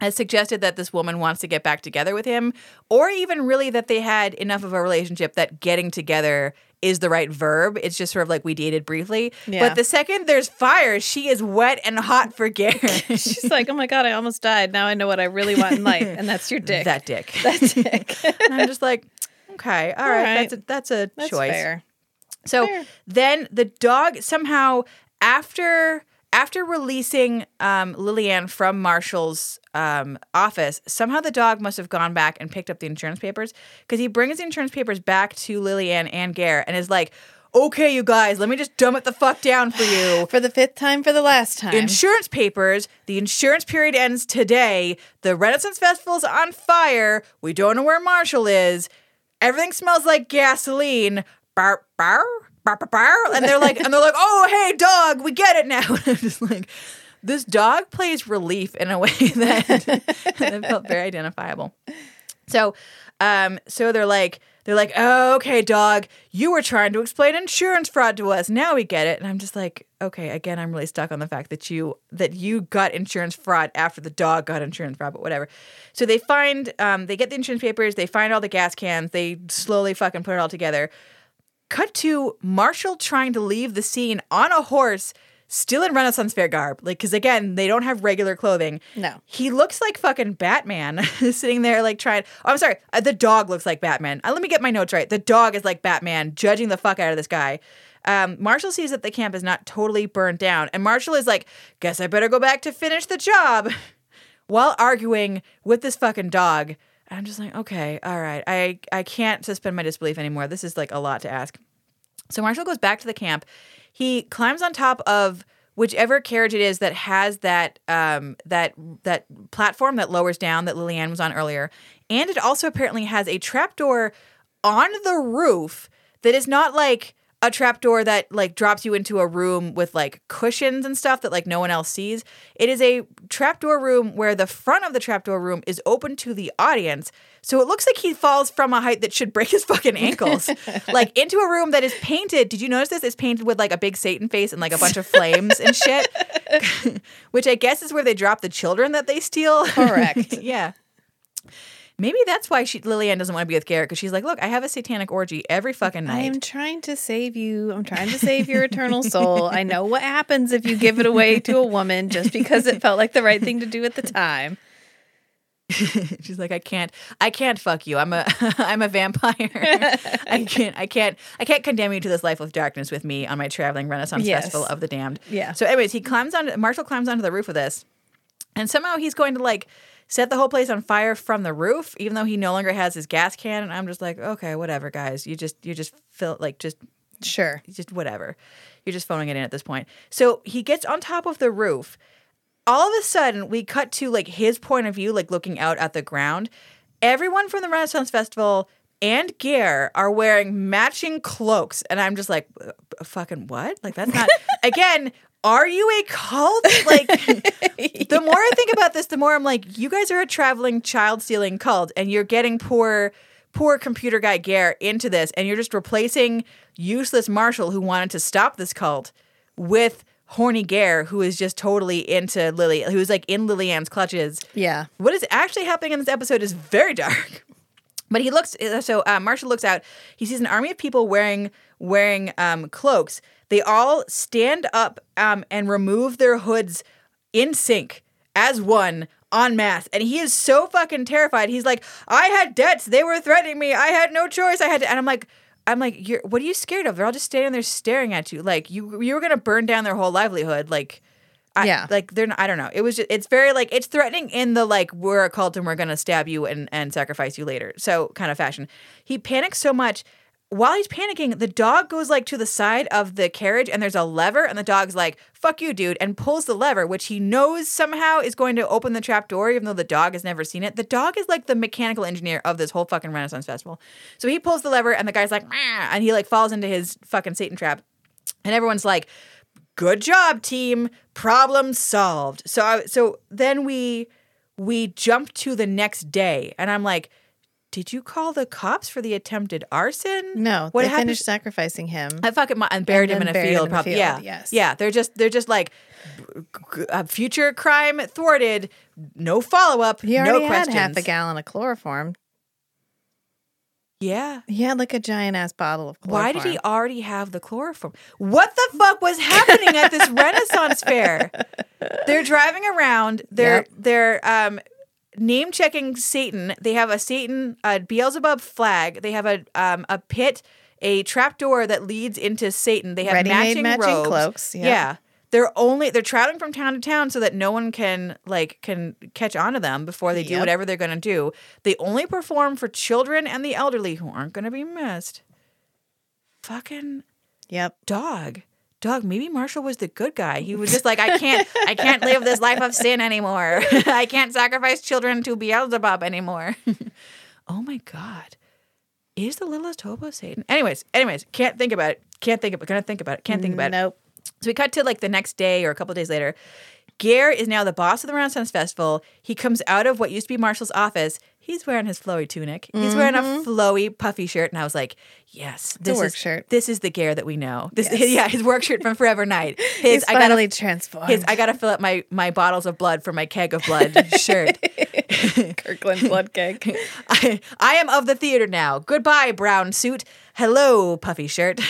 has suggested that this woman wants to get back together with him, or even really that they had enough of a relationship that getting together is the right verb. It's just sort of like we dated briefly. Yeah. But the second there's fire, she is wet and hot for *laughs* Ger. She's like, oh my god, I almost died. Now I know what I really want in life, and that's your dick. that dick. *laughs* that dick. and I'm just like, okay, all right, right. that's a, that's a That's choice. fair. So Fair. then the dog somehow after after releasing um, Lillian from Marshall's um, office, somehow the dog must have gone back and picked up the insurance papers because he brings the insurance papers back to Lillian and Ger and is like, "Okay, you guys, let me just dumb it the fuck down for you." *sighs* For the fifth time, for the last time. Insurance papers. The insurance period ends today. The Renaissance Festival's on fire. We don't know where Marshall is. Everything smells like gasoline. Bar, bar, bar, bar, bar. And they're like, and they're like, oh hey dog, we get it now. And *laughs* I'm just like, this dog plays relief in a *laughs* way that, *laughs* that felt very identifiable. So, um, so they're like, they're like, oh, okay, dog, you were trying to explain insurance fraud to us. Now we get it. And I'm just like, okay, again, I'm really stuck on the fact that you that you got insurance fraud after the dog got insurance fraud, but whatever. So they find, um, they get the insurance papers, they find all the gas cans, they slowly fucking put it all together. Cut to Marshall trying to leave the scene on a horse, still in Renaissance fair garb. Like, because again, they don't have regular clothing. No. He looks like fucking Batman *laughs* sitting there, like trying. Oh, I'm sorry. Uh, the dog looks like Batman. Uh, let me get my notes right. The dog is like Batman, judging the fuck out of this guy. Um, Marshall sees that the camp is not totally burned down, and Marshall is like, "Guess I better go back to finish the job," *laughs* while arguing with this fucking dog. And I'm just like, okay, all right. I I can't suspend my disbelief anymore. This is like a lot to ask. So Marshall goes back to the camp. He climbs on top of whichever carriage it is that has that um, that that platform that lowers down that Lillian was on earlier, and it also apparently has a trapdoor on the roof that is not like a trapdoor that like drops you into a room with like cushions and stuff that like no one else sees. It is a trapdoor room where the front of the trapdoor room is open to the audience. So it looks like he falls from a height that should break his fucking ankles. *laughs* like into a room that is painted. Did you notice this? It's painted with like a big Satan face and like a bunch of flames and shit. *laughs* Which I guess is where they drop the children that they steal. Correct. *laughs* yeah. Maybe that's why she Lillian doesn't want to be with Garrett because she's like, look, I have a satanic orgy every fucking night. I am trying to save you. I'm trying to save your eternal soul. I know what happens if you give it away to a woman just because it felt like the right thing to do at the time. *laughs* She's like, I can't, I can't fuck you. I'm a, *laughs* I'm a vampire. *laughs* I can't, I can't, I can't condemn you to this life of darkness with me on my traveling Renaissance Yes. festival of the damned. Yeah. So, anyways, he climbs on. Marshall climbs onto the roof of this, and somehow he's going to like set the whole place on fire from the roof, even though he no longer has his gas can. And I'm just like, okay, whatever, guys. You just, you just feel like just Sure. just whatever. You're just phoning it in at this point. So he gets on top of the roof. All of a sudden, we cut to like his point of view, like looking out at the ground. Everyone from the Renaissance Festival and Ger are wearing matching cloaks, and I'm just like, "Uh, fucking what? Like that's not. *laughs* Again, are you a cult? Like, *laughs* the more I think about this, the more I'm like, you guys are a traveling child stealing cult, and you're getting poor, poor computer guy Ger into this, and you're just replacing useless Marshall who wanted to stop this cult with horny Ger who is just totally into Lily, who's like in Lillian's clutches. Yeah. What is actually happening in this episode is very dark. But he looks so uh, Marshall looks out. He sees an army of people wearing wearing um, cloaks. They all stand up um, and remove their hoods in sync as one en masse. And he is so fucking terrified. He's like, I had debts. They were threatening me. I had no choice. I had to. And I'm like, I'm like, you're what are you scared of? They're all just standing there staring at you. Like you you were gonna burn down their whole livelihood. Like I, Yeah. like they're not, I don't know. It was just it's very like it's threatening in the like we're a cult and we're gonna stab you and and sacrifice you later. So kind of fashion. He panics so much. While he's panicking, the dog goes like to the side of the carriage and there's a lever and the dog's like, fuck you, dude, and pulls the lever, which he knows somehow is going to open the trap door, even though the dog has never seen it. The dog is like the mechanical engineer of this whole fucking Renaissance Festival. So he pulls the lever and the guy's like, "Meow," and he like falls into his fucking Satan trap. And everyone's like, good job team problem solved so I, so then we we jump to the next day and i'm like did you call the cops for the attempted arson No, what they happened finished sacrificing him. I fucking mu- and buried And him in a field. probably. field, yeah, yes. yeah. They're just they're just like uh, future crime thwarted. No follow up. He no already questions. had half a gallon of chloroform. Yeah. He had like a giant ass bottle of chloroform. Why did he already have the chloroform? What the fuck was happening at this *laughs* Renaissance fair? They're driving around. They're Yep. they're um name checking Satan. They have a Satan a Beelzebub flag. They have a um a pit, a trapdoor that leads into Satan. They have Ready-made matching, matching robes. cloaks, yep. Yeah. They're only they're traveling from town to town so that no one can like can catch on to them before they do Yep. whatever they're gonna do. They only perform for children and the elderly who aren't gonna be missed. Fucking Yep. dog dog maybe marshall was the good guy he was just like i can't *laughs* i can't live this life of sin anymore *laughs* i can't sacrifice children to beelzebub anymore *laughs* oh my god is the littlest hobo satan anyways anyways can't think about it can't think about it. gonna think about it can't think about it Nope. so we cut to like the next day or a couple of days later. Ger is now the boss of the Renaissance Festival. He comes out of what used to be Marshall's office. He's wearing his flowy tunic. He's wearing a mm-hmm. flowy, puffy shirt, and I was like, "Yes, this work is shirt. This is the gear that we know. This, Yes. *laughs* yeah, his work shirt from *laughs* Forever Knight. His He's I gotta finally transformed. his I gotta fill up my my bottles of blood for my keg of blood *laughs* shirt. *laughs* Kirkland *laughs* blood cake. *laughs* I, I am of the theater now. Goodbye, brown suit. Hello, puffy shirt.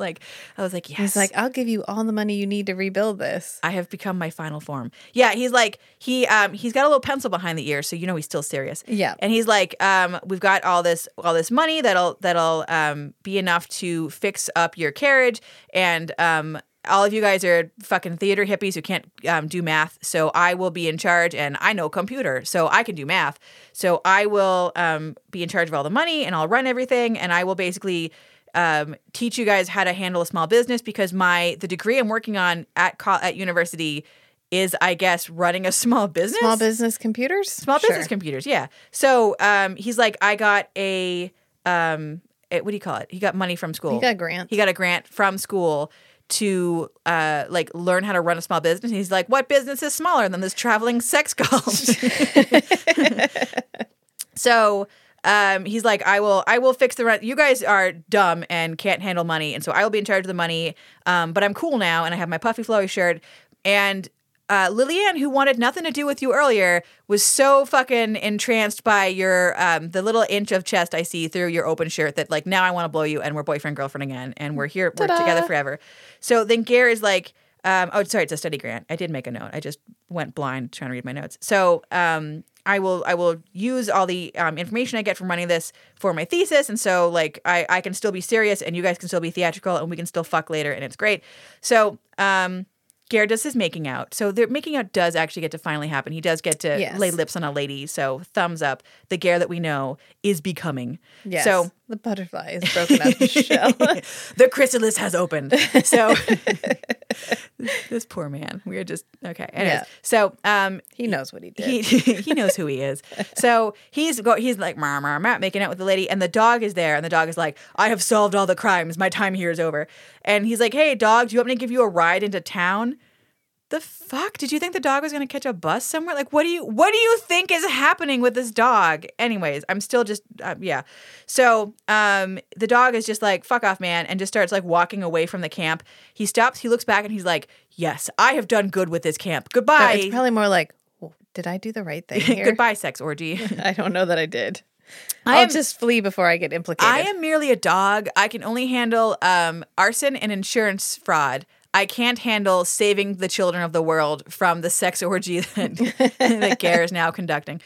like I was like, yes. He's like, I'll give you all the money you need to rebuild this. I have become my final form. Yeah, he's like he um he's got a little pencil behind the ear, so you know he's still serious. Yeah. and he's like, um, we've got all this all this money that'll that'll um be enough to fix up your carriage, and um all of you guys are fucking theater hippies who can't um, do math, so I will be in charge, and I know computer, so I can do math. So I will um, be in charge of all the money, and I'll run everything, and I will basically um, teach you guys how to handle a small business because my the degree I'm working on at co- at university is, I guess, running a *laughs* small business. Small business computers? Small business computers, yeah. So um, he's like, I got a um, eh, what do you call it? He got money from school. He got a grant. He got a grant from school to uh, like learn how to run a small business. And he's like, what business is smaller than this traveling sex cult? *laughs* so um, he's like, I will, I will fix the rent. You guys are dumb and can't handle money, and so I will be in charge of the money. Um, but I'm cool now, and I have my puffy flowy shirt. And uh, Lillian, who wanted nothing to do with you earlier, was so fucking entranced by your um, the little inch of chest I see through your open shirt that like now I want to blow you, and we're boyfriend girlfriend again, and we're here, we're together forever. So then Ger is like, um, oh, sorry, it's a study grant. I did make a note. I just went blind trying to read my notes. So um, I will I will use all the um, information I get from running this for my thesis, and so like I I can still be serious, and you guys can still be theatrical, and we can still fuck later, and it's great. So um. Ger does his making out. So the making out does actually get to finally happen. He does get to Yes. lay lips on a lady. So thumbs up. The Ger that we know is becoming. Yes. So the butterfly is broken out of the shell. *laughs* the chrysalis has opened. So this poor man. We're just okay. Anyways, Yeah. so um he knows what he did. he *laughs* he knows who he is. So he's go he's like mar mar mar making out with the lady, and the dog is there, and the dog is like, I have solved all the crimes. My time here is over. And he's like, Hey dog, do you want me to give you a ride into town? The fuck? Did you think the dog was gonna catch a bus somewhere? Like, what do you what do you think is happening with this dog? Anyways, I'm still just uh, yeah. So um, the dog is just like fuck off, man, and just starts like walking away from the camp. He stops, he looks back, and he's like, Yes, I have done good with this camp. Goodbye. it's probably more like, "Well, did I do the right thing *laughs* here? Goodbye, sex orgy. *laughs* *laughs* I don't know that I did. I I'll am- just flee before I get implicated. I am merely a dog. I can only handle um, arson and insurance fraud. I can't handle saving the children of the world from the sex *laughs* orgy that, *laughs* that Ger is now conducting.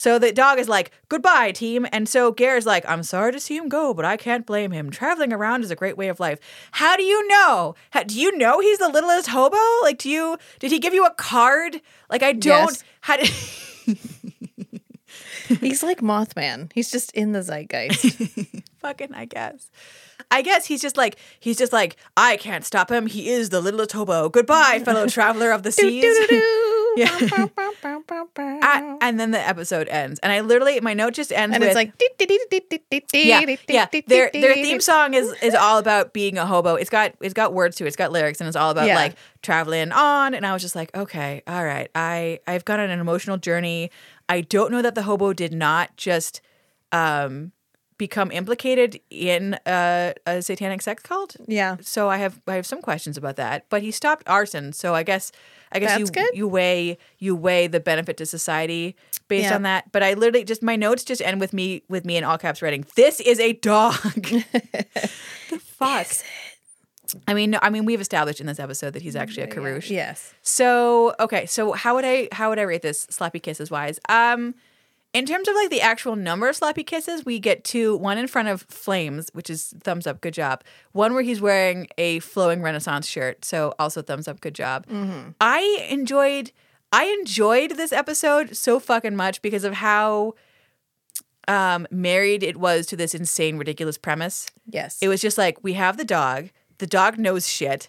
So the dog is like, goodbye, team. And so Ger's like, I'm sorry to see him go, but I can't blame him. Traveling around is a great way of life. How do you know? How, do you know he's the littlest hobo? Like, do you, did he give you a card? Like, I don't, Yes. how did, *laughs* He's like Mothman. He's just in the zeitgeist. Fucking, I guess. I guess he's just like, he's just like, I can't stop him. He is the littlest hobo. Goodbye, *laughs* fellow traveler of the seas. *laughs* Yeah. I- and then the episode ends. And I literally, my note just ends and with, it's like yeah, yeah. Their their theme song is is *laughs* all about being a hobo. It's got it's got words to it. It's got lyrics, and it's all about Yeah. like traveling on. And I was just like, okay, all right. I I've gone on an emotional journey. I don't know that the hobo did not just um become implicated in a, a satanic sex cult. Yeah. So I have I have some questions about that. But he stopped arson, so I guess I guess That's you good. you weigh you weigh the benefit to society based Yeah. on that. But I literally just my notes just end with me with me in all caps writing. This is a dog. *laughs* the fuck. I mean, no, I mean, we've established in this episode that he's actually a Karush. Yes. So okay, so how would I how would I rate this sloppy kisses wise? Um, in terms of like the actual number of sloppy kisses, we get two. One in front of Flames, which is thumbs up, good job. One where he's wearing a flowing Renaissance shirt, so also thumbs up, good job. I enjoyed I enjoyed this episode so fucking much because of how um married it was to this insane ridiculous premise. Yes. It was just like we have the dog. The dog knows shit.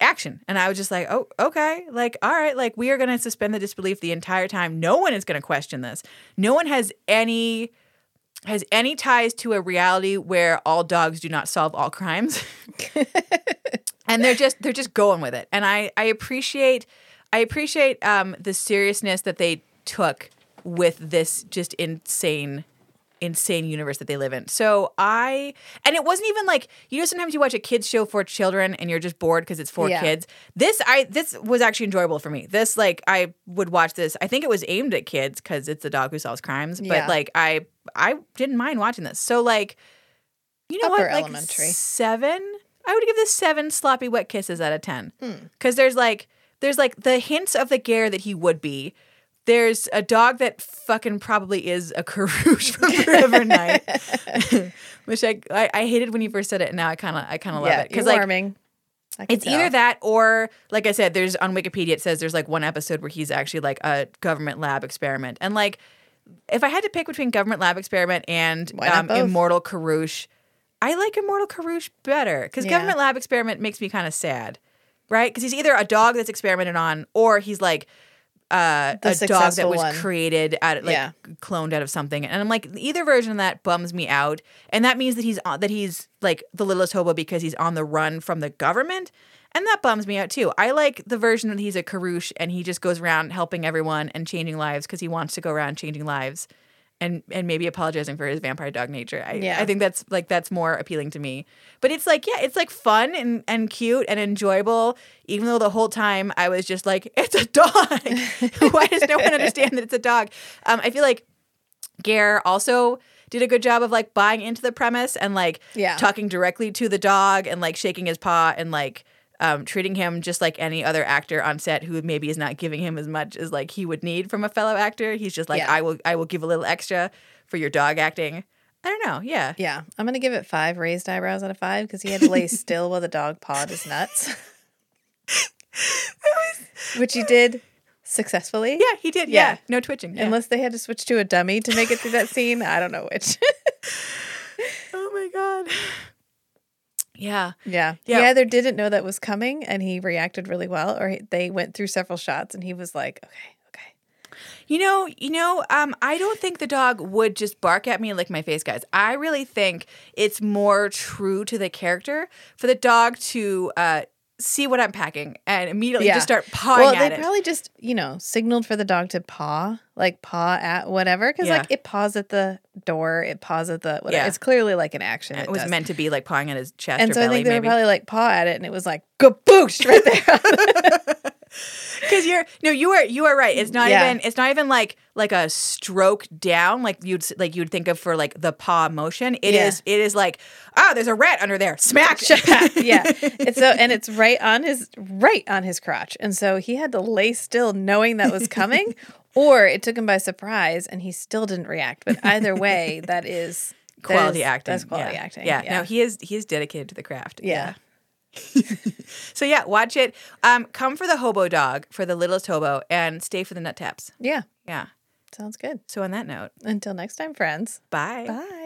Action. And I was just like, oh, okay. Like, all right. Like, we are going to suspend the disbelief the entire time. No one is going to question this. No one has any has any ties to a reality where all dogs do not solve all crimes. *laughs* and they're just they're just going with it. And I I appreciate I appreciate um the seriousness that they took with this just insane insane universe that they live in. So I and it wasn't even like you know sometimes you watch a kids show for children and you're just bored because it's for Yeah. kids. This I this was actually enjoyable for me. This like I would watch this. I think it was aimed at kids because it's a dog who solves crimes. But Yeah. like I I didn't mind watching this. So like you know Upper what like elementary. seven. I would give this seven sloppy wet kisses out of ten Hmm. because there's like there's like the hints of the Ger that he would be. There's a dog that fucking probably is a *laughs* Karush from *laughs* Forever Knight, *laughs* which I, I I hated when you first said it, and now I kind of I kind of love yeah. it because like warming. It's either that or like I said, there's on Wikipedia it says there's like one episode where he's actually like a government lab experiment, and like if I had to pick between government lab experiment and um. Immortal Karush, I like Immortal Karush better because Yeah. government lab experiment makes me kind of sad, right? Because he's either a dog that's experimented on or he's like uh, a dog that was one. created out like Yeah. cloned out of something, and I'm like either version of that bums me out, and that means that he's on, that he's like the littlest hobo because he's on the run from the government, and that bums me out too. I like the version that he's a Karush and he just goes around helping everyone and changing lives because he wants to go around changing lives. And, and maybe apologizing for his vampire dog nature. I, Yeah. I think that's like that's more appealing to me. But it's like, yeah, it's like fun and, and cute and enjoyable, even though the whole time I was just like, *laughs* it's a dog. *laughs* Why does no one understand that it's a dog? Um, I feel like Ger also did a good job of like buying into the premise and like Yeah. talking directly to the dog and like shaking his paw and like um, treating him just like any other actor on set who maybe is not giving him as much as like he would need from a fellow actor. He's just like, Yeah. I will, I will give a little extra for your dog acting. I don't know. Yeah. Yeah, I'm gonna give it five raised eyebrows out of five because he had to lay *laughs* still while the dog pawed his nuts, *laughs* which he did successfully. Yeah, he did. Yeah. Yeah. No twitching. Yeah. Unless they had to switch to a dummy to make it through that *laughs* scene, I don't know which. oh my God. Yeah. yeah. Yeah. he either didn't know that was coming and he reacted really well, or he, they went through several shots and he was like, "Okay, okay." You know, you know, um, I don't think the dog would just bark at me and lick my face, guys. I really think it's more true to the character for the dog to uh, see what I'm packing and immediately Yeah. just start pawing well, they it. probably just you know signaled for the dog to paw, like paw at whatever, because Yeah. like it paws at the door, it paws at the whatever. Yeah. It's clearly like an action. it was does. meant to be like pawing at his chest and or so I think they maybe. were probably like paw at it, and it was like gaboosh *laughs* right there. *laughs* Because you're no, you are you are right. It's not Yeah. even it's not even like like a stroke down like you'd like you'd think of for like the paw motion. It is Yeah. it is like ah, there's a rat under there. Smack. *laughs* yeah. It's so and it's right on his right on his crotch. And so he had to lay still knowing that was coming or it took him by surprise and he still didn't react. But either way, *laughs* that is quality is- acting. That's quality yeah. acting. Yeah. No, he is he is dedicated to the craft. yeah. *laughs* So yeah, watch it. Um, come for the hobo dog for the littlest hobo, and stay for the nut taps. Yeah. Yeah. Sounds good. So on that note, Until next time, friends. bye. Bye.